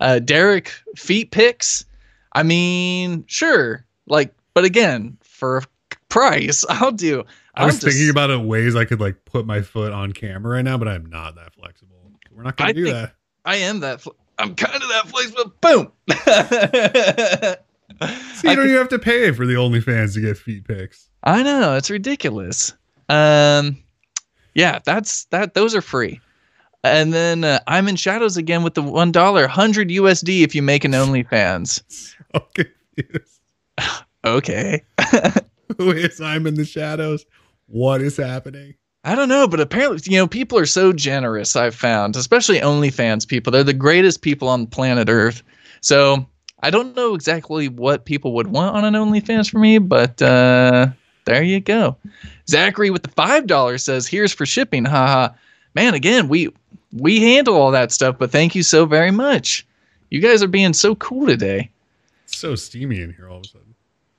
uh, Derek. Feet picks. I mean, sure. Like, but again, for a price, I'll do. I was just- thinking about it ways I could like put my foot on camera right now, but I'm not that flexible. We're not going I to do that. I am that. Fl- I'm kind of that place, but Boom. See, you don't even have to pay for the OnlyFans to get feet pics. I know it's ridiculous. Um, yeah, that's that. Those are free. And then uh, I'm in shadows again with the one dollar, hundred USD if you make an OnlyFans. So confused. Okay, Who is I'm in the shadows? What is happening? I don't know, but apparently, you know, people are so generous. I've found, especially OnlyFans people, they're the greatest people on planet Earth. So I don't know exactly what people would want on an OnlyFans for me, but uh, there you go. Zachary with the five dollars says, "Here's for shipping." Haha. Man, again, we we handle all that stuff, but thank you so very much. You guys are being so cool today. It's so steamy in here all of a sudden.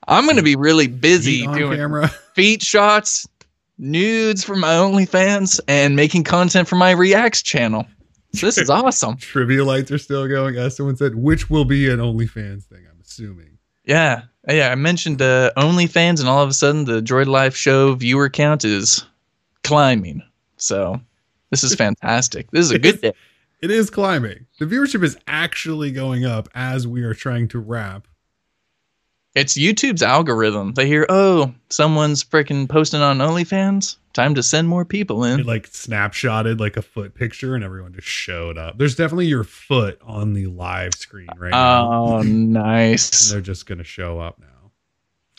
I'm going to be really busy doing camera. feet shots, nudes for my OnlyFans, and making content for my Reacts channel. So this is awesome. Trivia lights are still going. As someone said, which will be an OnlyFans thing, I'm assuming. Yeah. Yeah. I mentioned uh, OnlyFans, and all of a sudden the Droid Life show viewer count is climbing. So this is fantastic. This is a good day. It is climbing. The viewership is actually going up as we are trying to wrap. It's YouTube's algorithm. They hear, oh, someone's freaking posting on OnlyFans. Time to send more people in. It like snapshotted like a foot picture and everyone just showed up. There's definitely your foot on the live screen right now. Oh, nice. And they're just going to show up now.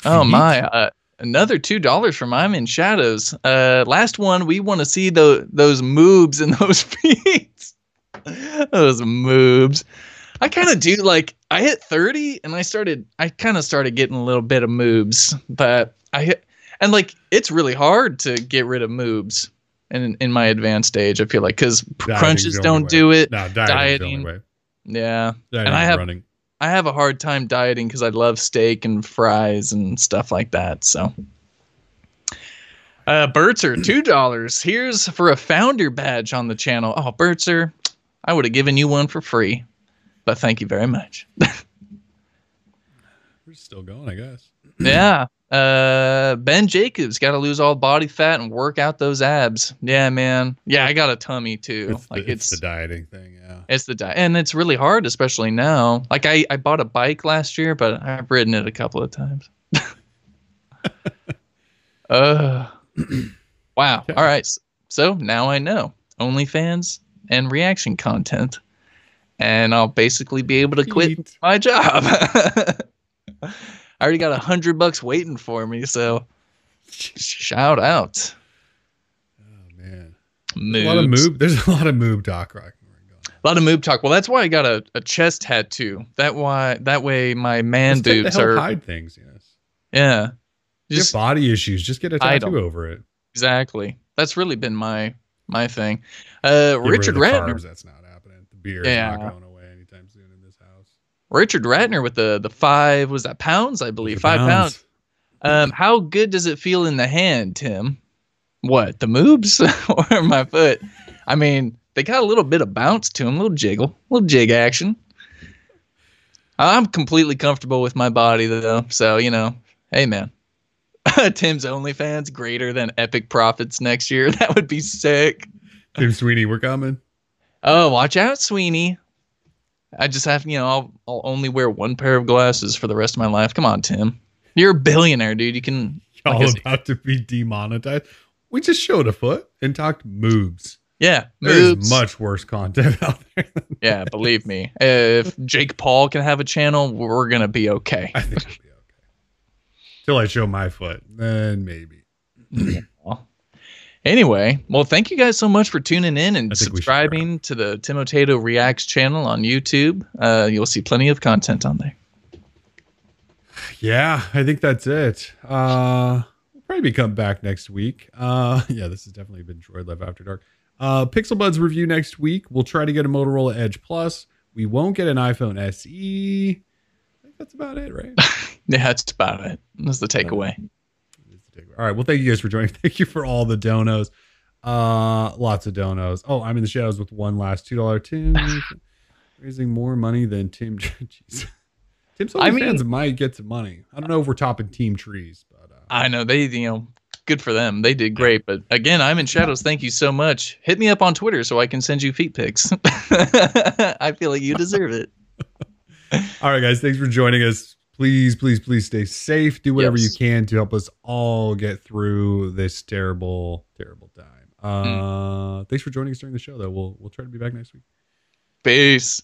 Oh my! Uh, another two dollars from I'm in Shadows. Uh, last one. We want to see the those moobs and those feet. those moobs. I kind of do like. I hit thirty, and I started. I kind of started getting a little bit of moobs, but I hit and like it's really hard to get rid of moobs. In in my advanced age, I feel like because crunches don't way. do it. No, Dieting. way. Yeah, Dieting I have- running. I have a hard time dieting because I love steak and fries and stuff like that. So, uh, Bertzer, two dollars. Here's for a founder badge on the channel. Oh, Bertzer, I would have given you one for free, but thank you very much. We're still going, I guess. yeah. Uh, Ben Jacobs got to lose all body fat and work out those abs. Yeah, man. Yeah, I got a tummy too. It's, like the, it's it's the dieting thing, yeah. It's the diet, and it's really hard, especially now. Like I, I bought a bike last year, but I've ridden it a couple of times. uh, wow. All right. s- So now I know OnlyFans and reaction content, and I'll basically be able to quit Eat. my job. I already got a hundred bucks waiting for me, so shout out. Oh man. A lot of Moobs. moob. There's a lot of moob talk right A lot of moob talk. Well, that's why I got a, a chest tattoo. That why that way my man Just boobs are hide things, yes. yeah. Just Just body issues. Just get a tattoo over it. exactly. That's really been my my thing. Uh, Richard of Ratner. carbs, That's not happening. The beer Yeah. is not going away anytime soon in this house. Richard Ratner with the the five was that pounds I believe five pounds. Um, how good does it feel in the hand, Tim? What the moves or my foot? I mean, they got a little bit of bounce to them, a little jiggle, a little jig action. I'm completely comfortable with my body though, so you know, hey man, Tim's OnlyFans greater than Epic Profits next year. That would be sick. Tim Sweeney, we're coming. Oh, watch out, Sweeney. I just have, you know, I'll, I'll only wear one pair of glasses for the rest of my life. Come on, Tim. You're a billionaire, dude. You can. like I All said- about to be demonetized. We just showed a foot and talked moobs. Yeah, There's much worse content out there. than Yeah, believe me. If Jake Paul can have a channel, we're gonna be okay. I think it'll be okay. Till I show my foot, then maybe. Anyway, well, thank you guys so much for tuning in and I think we should subscribing to the Timotato Reacts channel on YouTube. Uh, you'll see plenty of content on there. Yeah, I think that's it. Uh we'll probably be coming back next week. Uh yeah, this has definitely been Droid Life After Dark. Uh Pixel Buds review next week. We'll try to get a Motorola Edge Plus. We won't get an iPhone SE. I think that's about it, right? Yeah, that's about it. That's the takeaway. All right. Well, thank you guys for joining. Thank you for all the donos. Uh, lots of donos. Oh, I'm in the shadows with one last two dollar Tim, raising more money than Tim. Jeez. Tim's I mean- fans might get some money. I don't know if we're topping Team Trees, but uh, I know they, you know, good for them. They did great. But again, I'm in shadows. Thank you so much. Hit me up on Twitter so I can send you feet pics. I feel like you deserve it. all right, guys. Thanks for joining us. Please, please, please stay safe. Do whatever Yes. you can to help us all get through this terrible, terrible time. Uh, Mm. Thanks for joining us during the show, though. We'll we'll try to be back next week. Peace.